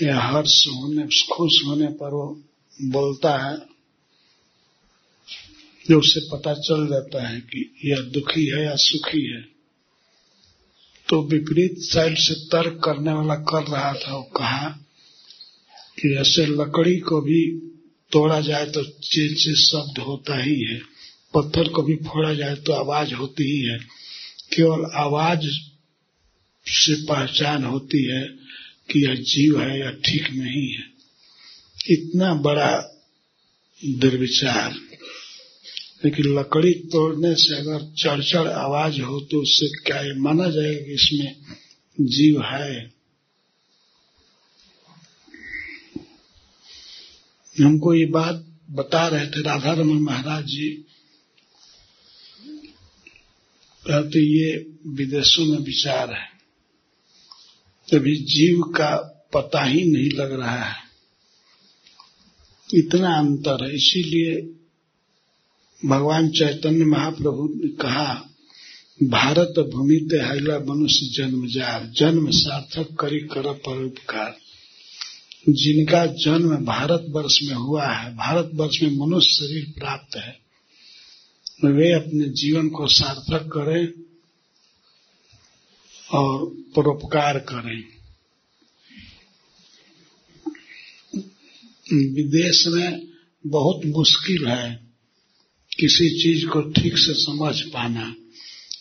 या हर्ष होने, खुश होने पर वो बोलता है जो उसे पता चल जाता है कि यह दुखी है या सुखी है। तो विपरीत साइड से तर्क करने वाला कर रहा था, वो कहा कि ऐसे लकड़ी को भी तोड़ा जाए तो चे चे शब्द होता ही है, पत्थर को भी फोड़ा जाए तो आवाज़ होती ही है। केवल आवाज़ से पहचान होती है कि यह जीव है या ठीक नहीं है। इतना बड़ा दुर्विचार। लेकिन लकड़ी तोड़ने से अगर चढ़चढ़ आवाज़ हो तो उससे क्या ये माना जाएगा कि इसमें जीव है? हमको ये बात बता रहे थे राधा रमन महाराज जी। कहते ये विदेशों में विचार है। तभी जीव का पता ही नहीं लग रहा है। इतना अंतर है। इसीलिए भगवान चैतन्य महाप्रभु ने कहा, भारत भूमि ते हैला मनुष्य जन्म जार, जन्म सार्थक करी कर परोपकार। जिनका जन्म भारत वर्ष में हुआ है भारत वर्ष में मनुष्य शरीर प्राप्त है, वे अपने जीवन को सार्थक करें। और परोपकार करें। विदेश में बहुत मुश्किल है किसी चीज़ को ठीक से समझ पाना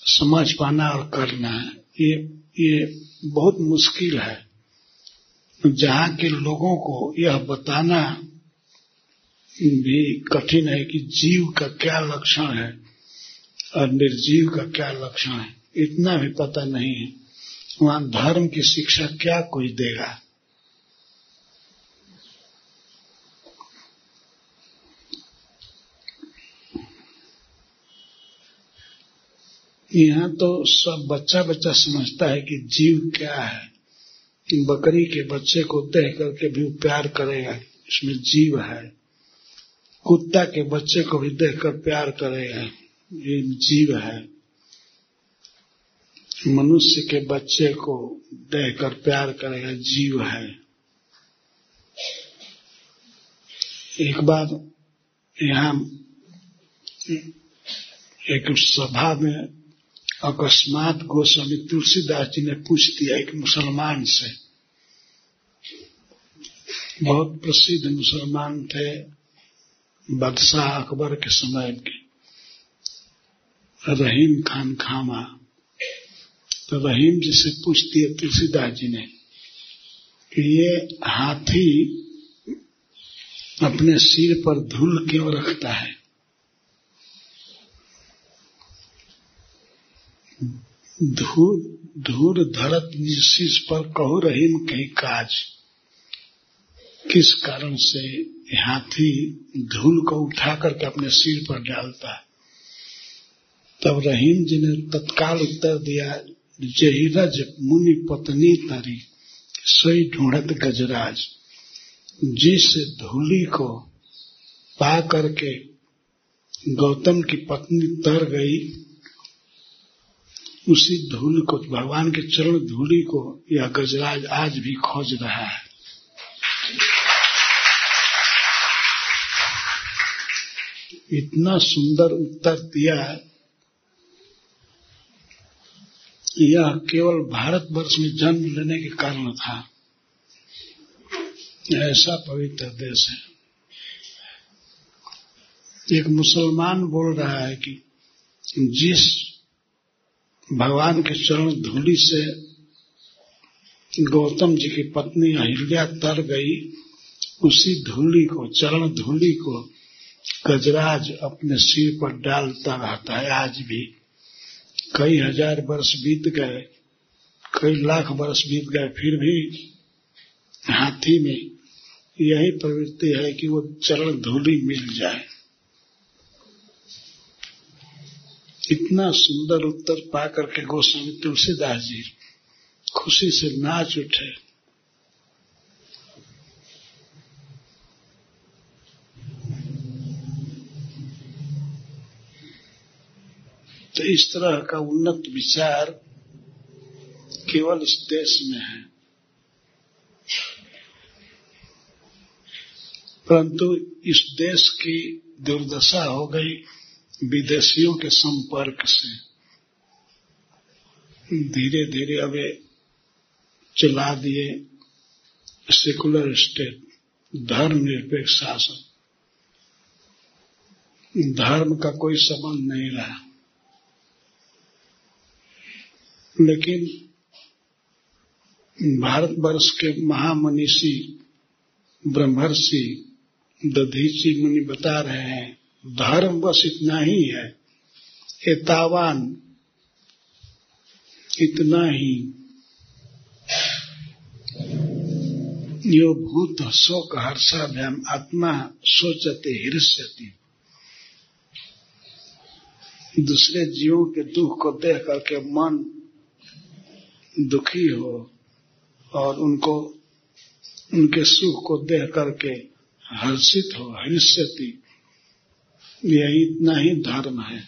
समझ पाना और करना। ये ये बहुत मुश्किल है। जहाँ के लोगों को यह बताना भी कठिन है कि जीव का क्या लक्षण है और निर्जीव का क्या लक्षण है। इतना भी पता नहीं है। वहाँ धर्म की शिक्षा क्या कोई देगा? यहाँ तो सब बच्चा बच्चा समझता है कि जीव क्या है बकरी के बच्चे को देख करके भी प्यार करेगा, इसमें जीव है। कुत्ता के बच्चे को भी देखकर प्यार करेगा, ये जीव है। मनुष्य के बच्चे को देखकर प्यार करेगा, जीव है। एक बार यहाँ एक सभा में अकस्मात गोस्वामी तुलसीदास जी ने पूछ दिया एक मुसलमान से। बहुत प्रसिद्ध मुसलमान थे बादशाह अकबर के समय के। रहीम खान खामा। तो रहीम जी से पूछती है तुलसीदास जी ने, कि ये हाथी अपने सिर पर धूल क्यों रखता है? धूल धूल धरत निशीष पर कहो रहीम कहीं काज। किस कारण से हाथी धूल को उठा करके अपने सिर पर डालता है? तब रहीम जी ने तत्काल उत्तर दिया जहीरज मुनि पत्नी तरी, सोई ढूंढत गजराज। जिस धूली को पा करके गौतम की पत्नी तर गई, उसी धूल को, भगवान के चरण धूली को यह गजराज आज भी खोज रहा है। इतना सुंदर उत्तर दिया यह केवल भारतवर्ष में जन्म लेने के कारण था। ऐसा पवित्र देश है। एक मुसलमान बोल रहा है कि जिस भगवान के चरण धूलि से गौतम जी की पत्नी अहिल्या तर गई, उसी धूलि को, चरण धूलि को गजराज अपने सिर पर डालता रहता है। आज भी कई हज़ार वर्ष बीत गए, कई लाख वर्ष बीत गए, फिर भी हाथी में यही प्रवृत्ति है कि वो चरण धूलि मिल जाए। इतना सुंदर उत्तर पाकर के गोस्वामी तुलसीदास जी खुशी से नाच उठे। तो इस तरह का उन्नत विचार केवल इस देश में है। परंतु इस देश की दुर्दशा हो गई विदेशियों के संपर्क से। धीरे धीरे अब चला दिए सेकुलर स्टेट धर्म निरपेक्ष शासन। धर्म का कोई संबंध नहीं रहा। लेकिन भारतवर्ष के महामनीषी, ब्रह्मर्षि, दधीची मुनि बता रहे हैं, धर्म बस इतना ही है। एतावान इतना ही। यो भूत शोक हर्षाभ्याम आत्मा सोचते हृष्यति दूसरे जीवों के दुख को देख करके मन दुखी हो और उनको, उनके सुख को देख करके हर्षित हो हृष्यति यही इतना ही धर्म है।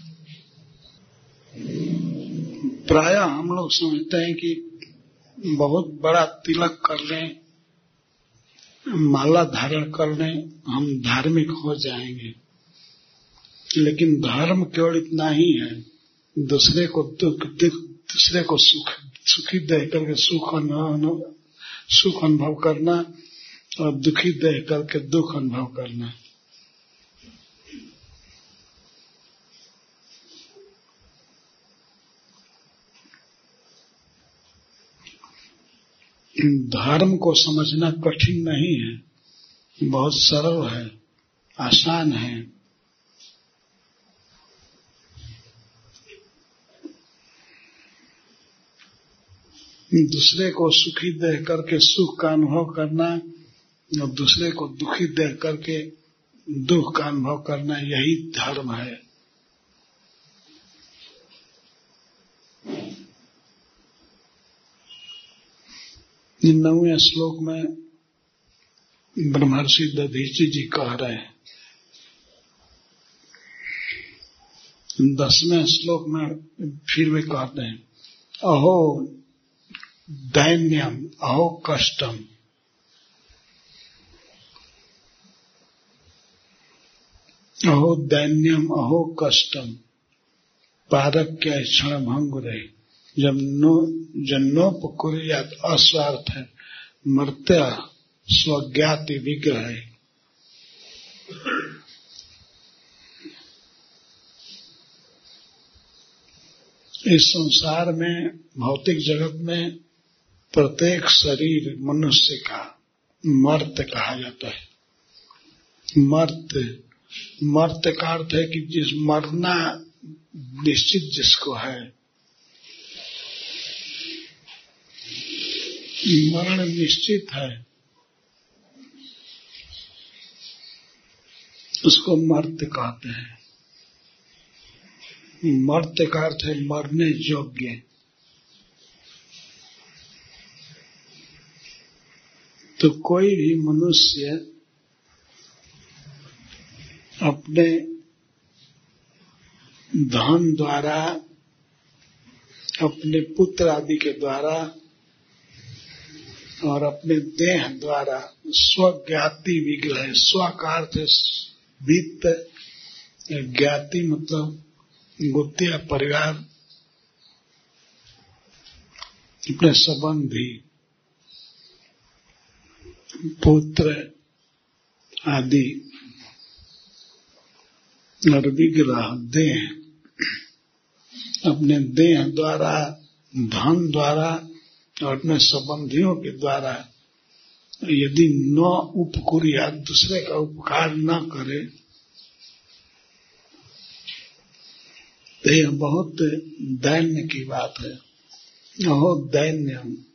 प्राय हम लोग समझते हैं कि बहुत बड़ा तिलक कर लें, माला धारण कर लें, हम धार्मिक हो जाएँगे। लेकिन धर्म केवल इतना ही है, दूसरे को दुख, दूसरे को सुख सुखी देख करके सुख अनुभव सुख अनुभव करना और दुखी देख करके दुख अनुभव करना। धर्म को समझना कठिन नहीं है, बहुत सरल है, आसान है। दूसरे को सुखी देख करके सुख का अनुभव करना और दूसरे को दुखी देख करके दुख का अनुभव करना, यही धर्म है। नौवें श्लोक में ब्रह्मर्षि दधीची जी कह रहे हैं। दसवें श्लोक में फिर वे कहते हैं, अहो दैन्यम, अहो, कष्टम। अहो, दैन्यम, अहो, कष्टम। पारक क्या क्षण भंग रहे जब नो जन्नोपकुरियात अस्वार्थ है मर्त्य स्वज्ञाति विग्रह। इस संसार में, भौतिक जगत में प्रत्येक शरीर मनुष्य का मर्त कहा जाता है। मर्त मर्त का अर्थ है कि जिस मरना निश्चित जिसको है। मरण निश्चित है। उसको मर्त कहते हैं। मर्त का अर्थ है मरने योग्य। तो कोई भी मनुष्य अपने धन द्वारा, अपने पुत्र आदि के द्वारा और अपने देह द्वारा स्वज्ञाति विग्रह स्व का अर्थ वित्त, ज्ञाति मतलब गुत्तिया परिवार अपने संबंधी पुत्र आदि और विग्रह देह अपने देह द्वारा, धन द्वारा और अपने संबंधियों के द्वारा यदि न उपकुरिया दूसरे का उपकार न करे तो यह बहुत दैन्य की बात है। बहुत दैन्य।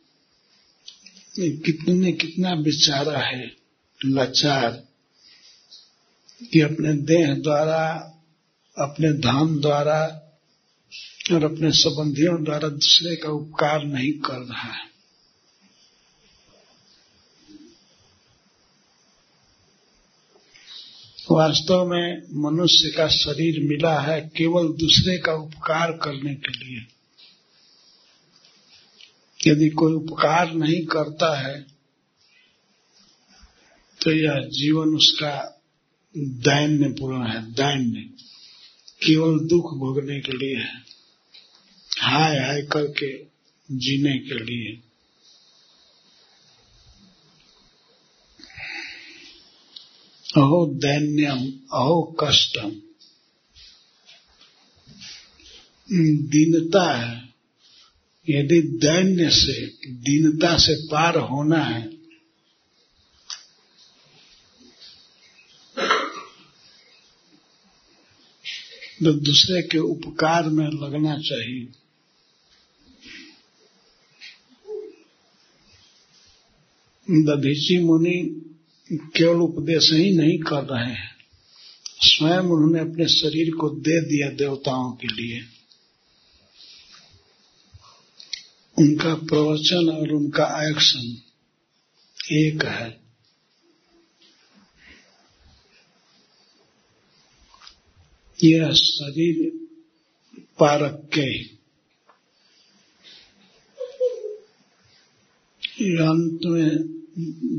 कितने, कितना बेचारा है, लाचार, कि अपने देह द्वारा, अपने धन द्वारा और अपने संबंधियों द्वारा दूसरे का उपकार नहीं कर रहा है। वास्तव में मनुष्य का शरीर मिला है केवल दूसरे का उपकार करने के लिए। यदि कोई उपकार नहीं करता है तो यह जीवन उसका दैन्य पूर्ण है, दैन्य। केवल दुख भोगने के लिए है, हाय हाय करके जीने के लिए। अहो दैन्यम, अहो कष्टम। दीनता है यदि दैन्य से, दीनता से पार होना है तो दूसरे के उपकार में लगना चाहिए। दधीची मुनि केवल उपदेश ही नहीं कर रहे हैं। स्वयं उन्होंने अपने शरीर को दे दिया देवताओं के लिए। उनका प्रवचन और उनका एक्शन एक है। यह शरीर पारक के अंत में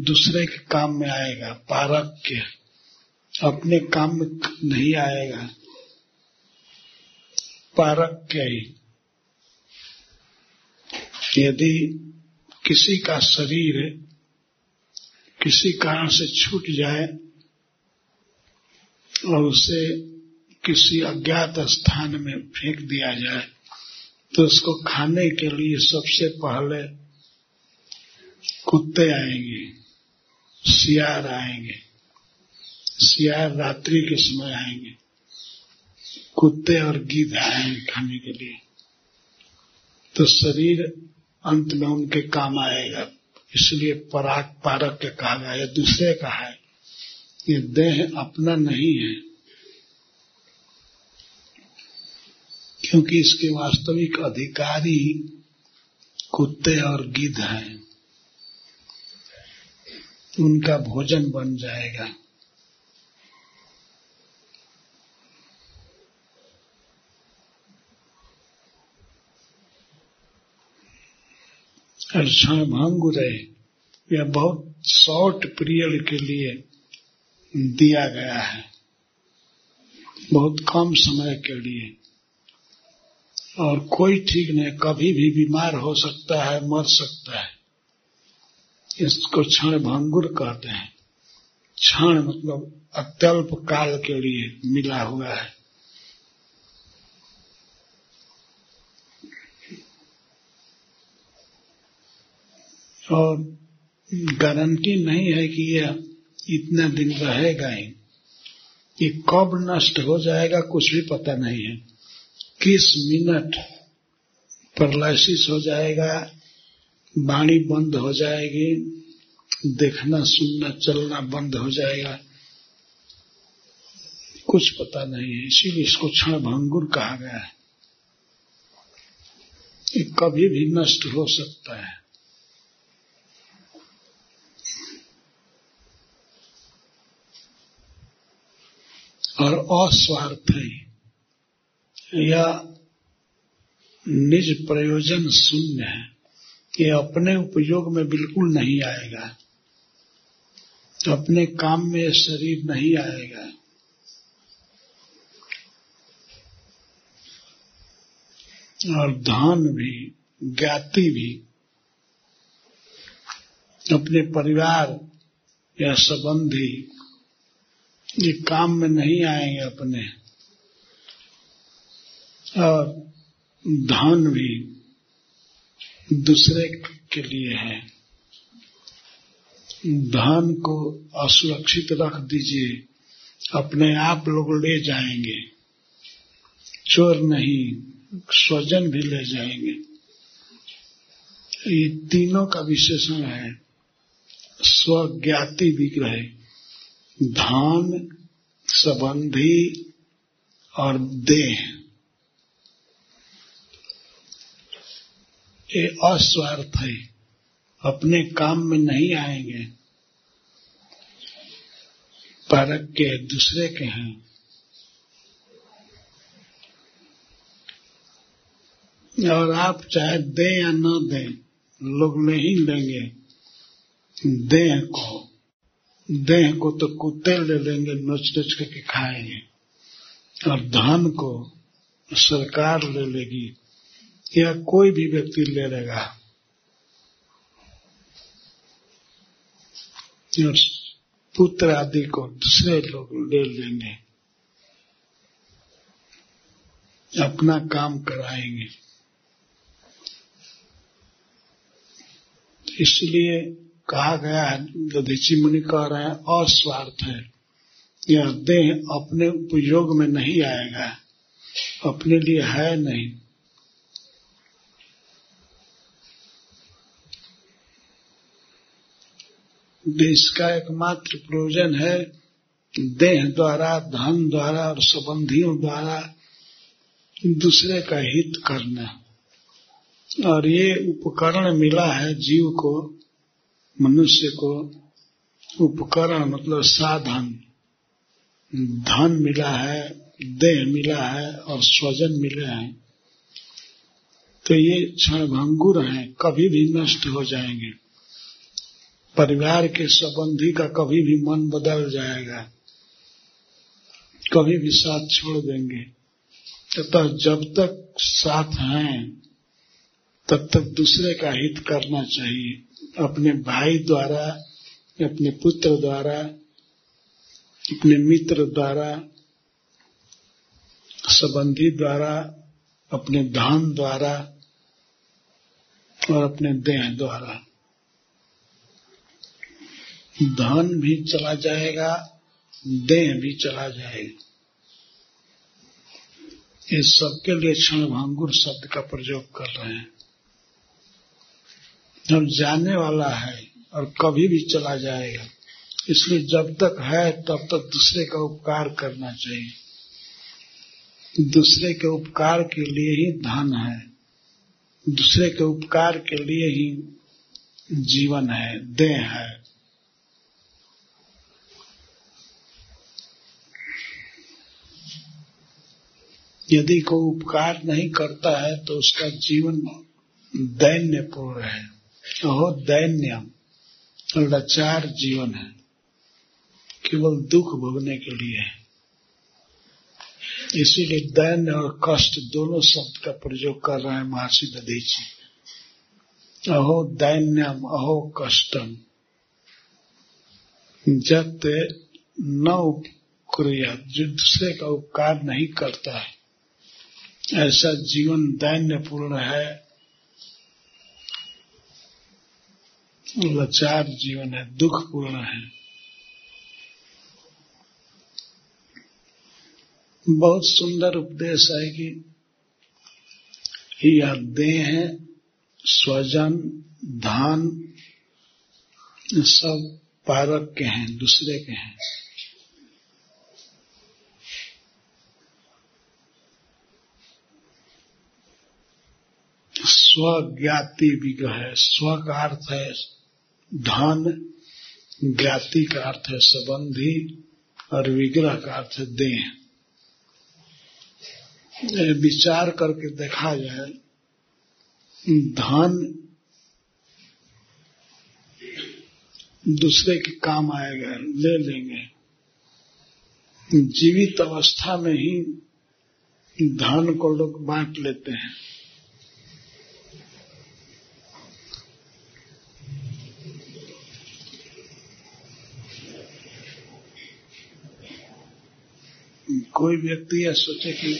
दूसरे के काम में आएगा पारक के। अपने काम में नहीं आएगा। पारक के ही। यदि किसी का शरीर किसी कारण से छूट जाए और उसे किसी अज्ञात स्थान में फेंक दिया जाए तो उसको खाने के लिए सबसे पहले कुत्ते आएँगे, सियार आएँगे। सियार रात्रि के समय आएँगे। कुत्ते और गिद्ध आएँगे खाने के लिए। तो शरीर अंत में उनके काम आएगा। इसलिए पराग पारक के कहा गया ये दूसरे का है, ये देह अपना नहीं है, क्योंकि इसके वास्तविक अधिकारी कुत्ते और गिद्ध हैं। उनका भोजन बन जाएगा। क्षण भंग रहे, यह बहुत शॉर्ट पीरियड के लिए दिया गया है। बहुत कम समय के लिए। और कोई ठीक नहीं, कभी भी बीमार हो सकता है, मर सकता है। इसको क्षण भंगुर कहते हैं। क्षण मतलब अत्यल्प काल के लिए मिला हुआ है। और गारंटी नहीं है कि यह इतना दिन रहेगा ही। ये कब नष्ट हो जाएगा कुछ भी पता नहीं है। किस मिनट पैरालिसिस हो जाएगा वाणी बंद हो जाएगी, देखना, सुनना, चलना बंद हो जाएगा। कुछ पता नहीं है, इसीलिए इसको क्षण भंगुर कहा गया है। ये कभी भी नष्ट हो सकता है। और अस्वार्थ है। या निज प्रयोजन शून्य है ये अपने उपयोग में बिल्कुल नहीं आएगा। अपने काम में शरीर नहीं आएगा। और धन भी, ज्ञाति भी, अपने परिवार या संबंधी ये काम में नहीं आएँगे अपने। और धन भी दूसरे के लिए है। धन को असुरक्षित रख दीजिए। अपने आप लोग ले जाएँगे। चोर नहीं, स्वजन भी ले जाएँगे। ये तीनों का विशेषण है। स्वज्ञाति विग्रह। धान संबंधी और देह। ये अस्वार्थ है। अपने काम में नहीं आएँगे। परक के दूसरे के हैं। और आप चाहे दें या न दें, लोग नहीं लेंगे देह को। देह को तो कुत्ते ले लेंगे नोच नोच करके खाएँगे। और धन को सरकार ले लेगी, या कोई भी व्यक्ति ले लेगा। और पुत्र आदि को दूसरे लोग ले लेंगे अपना काम कराएँगे। इसलिए कहा गया है दधीची मुनि कह रहे हैं, अस्वार्थ है। यह देह अपने उपयोग में नहीं आएगा, अपने लिए है नहीं। इसका एकमात्र प्रयोजन है देह द्वारा, धन द्वारा और संबंधियों द्वारा दूसरे का हित करना। और ये उपकरण मिला है जीव को मनुष्य को उपकरण मतलब साधन, धन मिला है, देह मिला है और स्वजन मिले हैं तो ये क्षण भंगुर हैं, कभी भी नष्ट हो जाएँगे। परिवार के संबंधी का कभी भी मन बदल जाएगा, कभी भी साथ छोड़ देंगे। तथा जब तक साथ हैं, तब तक दूसरे का हित करना चाहिए। अपने भाई द्वारा, अपने पुत्र द्वारा, अपने मित्र द्वारा, संबंधी द्वारा, अपने धन द्वारा और अपने देह द्वारा। धन भी चला जाएगा, देह भी चला जाएगा। ये सबके लिए क्षण भांगुर शब्द का प्रयोग कर रहे हैं। जब जाने वाला है और कभी भी चला जाएगा। इसलिए जब तक है, तब तक दूसरे का उपकार करना चाहिए। दूसरे के उपकार के लिए ही धन है। दूसरे के उपकार के लिए ही जीवन है, देह है। यदि कोई उपकार नहीं करता है तो उसका जीवन दैन्यपूर्ण है। बहुत दैन्य लाचार जीवन है, केवल दुख भोगने के लिए है। इसीलिए दैन्य और कष्ट दोनों शब्द का प्रयोग कर रहे हैं महर्षि दधीची। अहो दैन्यम अहो कष्टम, जत न क्रिया जो दूसरे का उपकार नहीं करता है। ऐसा जीवन दैन्य पूर्ण है लाचार जीवन है दुखपूर्ण है। बहुत सुंदर उपदेश है कि यह देह है, स्वजन, धान, सब पारक के हैं, दूसरे के हैं। स्वज्ञाति विग्रह है स्व का अर्थ है धन, ज्ञाति का अर्थ है संबंधी, और विग्रह का अर्थ है देह। विचार करके देखा जाए, धन दूसरे के काम आएगा ले लेंगे। जीवित अवस्था में ही धन को लोग बांट लेते हैं। कोई व्यक्ति यह सोचे कि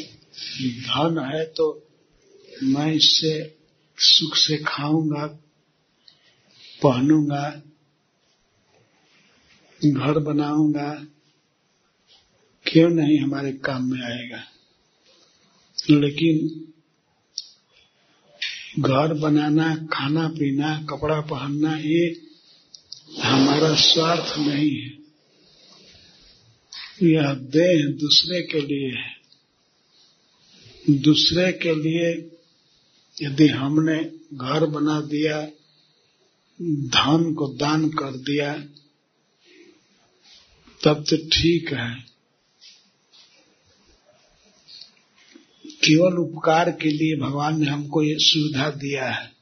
धन है तो मैं इससे सुख से खाऊँगा, पहनूँगा, घर बनाऊँगा। क्यों नहीं हमारे काम में आएगा? लेकिन घर बनाना, खाना पीना, कपड़ा पहनना, ये हमारा स्वार्थ नहीं है। यह देह दूसरे के लिए है। दूसरे के लिए यदि हमने घर बना दिया, धन को दान कर दिया, तब तो ठीक है। केवल उपकार के लिए भगवान ने हमको ये सुविधा दिया है।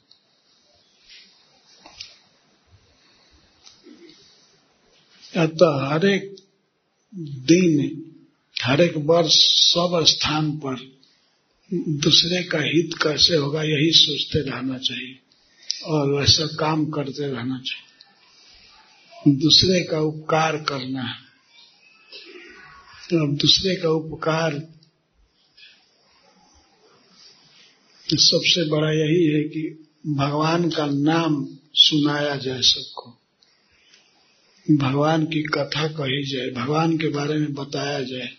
तो हर एक दिन हर एक वर्ष सब स्थान पर दूसरे का हित कैसे होगा यही सोचते रहना चाहिए और वैसा काम करते रहना चाहिए। दूसरे का उपकार करना है। अब दूसरे का उपकार सबसे बड़ा यही है कि भगवान का नाम सुनाया जाए सबको। भगवान की कथा कही जाए, भगवान के बारे में बताया जाए,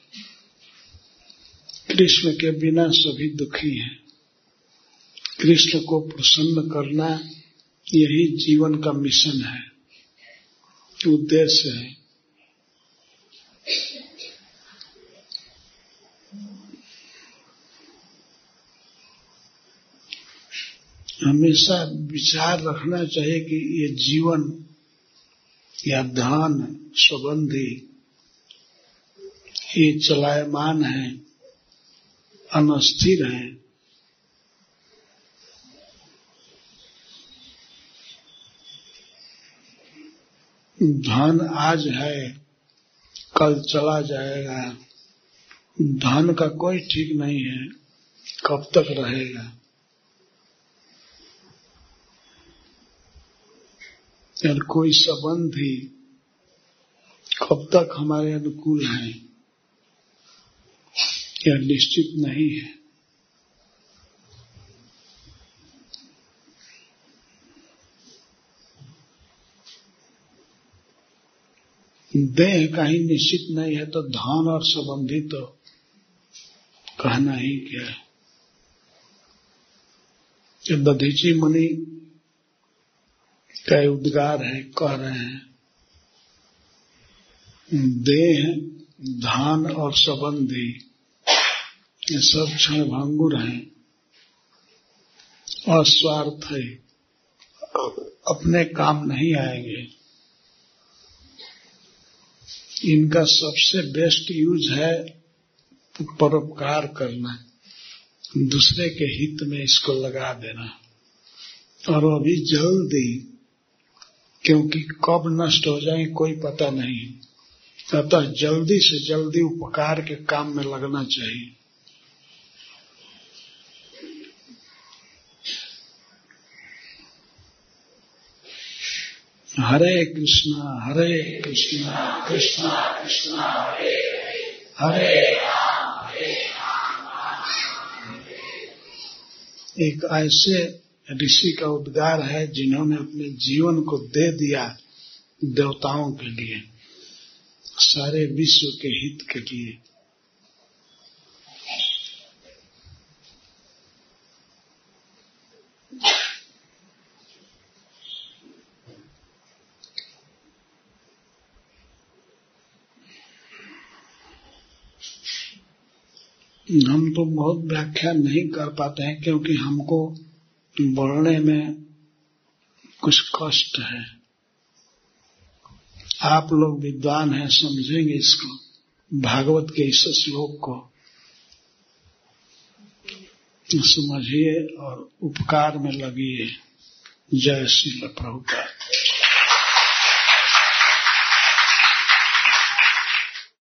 कृष्ण के बिना सभी दुखी हैं। कृष्ण को प्रसन्न करना यही जीवन का मिशन है, उद्देश्य है। हमेशा विचार रखना चाहिए कि ये जीवन या ध्यान संबंधी ये चलायमान है, अनस्थिर है। धन आज है, कल चला जाएगा। धन का कोई ठीक नहीं है, कब तक रहेगा? और कोई संबंध ही कब तक हमारे अनुकूल है यह निश्चित नहीं है, देह का ही निश्चित नहीं है तो धन और संबंधी तो कहना ही क्या है। दधीची मुनि का उद्गार है, कह रहे हैं। देह धान और संबंधी, ये सब क्षण भांगुर हैं। अस्वार्थ है। अपने काम नहीं आएँगे। इनका सबसे बेस्ट यूज़ है परोपकार करना। दूसरे के हित में इसको लगा देना। और अभी जल्दी क्योंकि कब नष्ट हो जाए, कोई पता नहीं। अतः जल्दी से जल्दी उपकार के काम में लगना चाहिए। हरे कृष्णा हरे कृष्णा कृष्णा कृष्णा, हरे हरे एक ऐसे ऋषि का उद्गार है, जिन्होंने अपने जीवन को दे दिया देवताओं के लिए, सारे विश्व के हित के लिए। हम तो बहुत व्याख्या नहीं कर पाते हैं, क्योंकि हमको बोलने में कुछ कष्ट है। आप लोग विद्वान हैं, समझेंगे इसको, भागवत के इस श्लोक को। समझिए और उपकार में लगिए। जय श्री प्रभुपाद।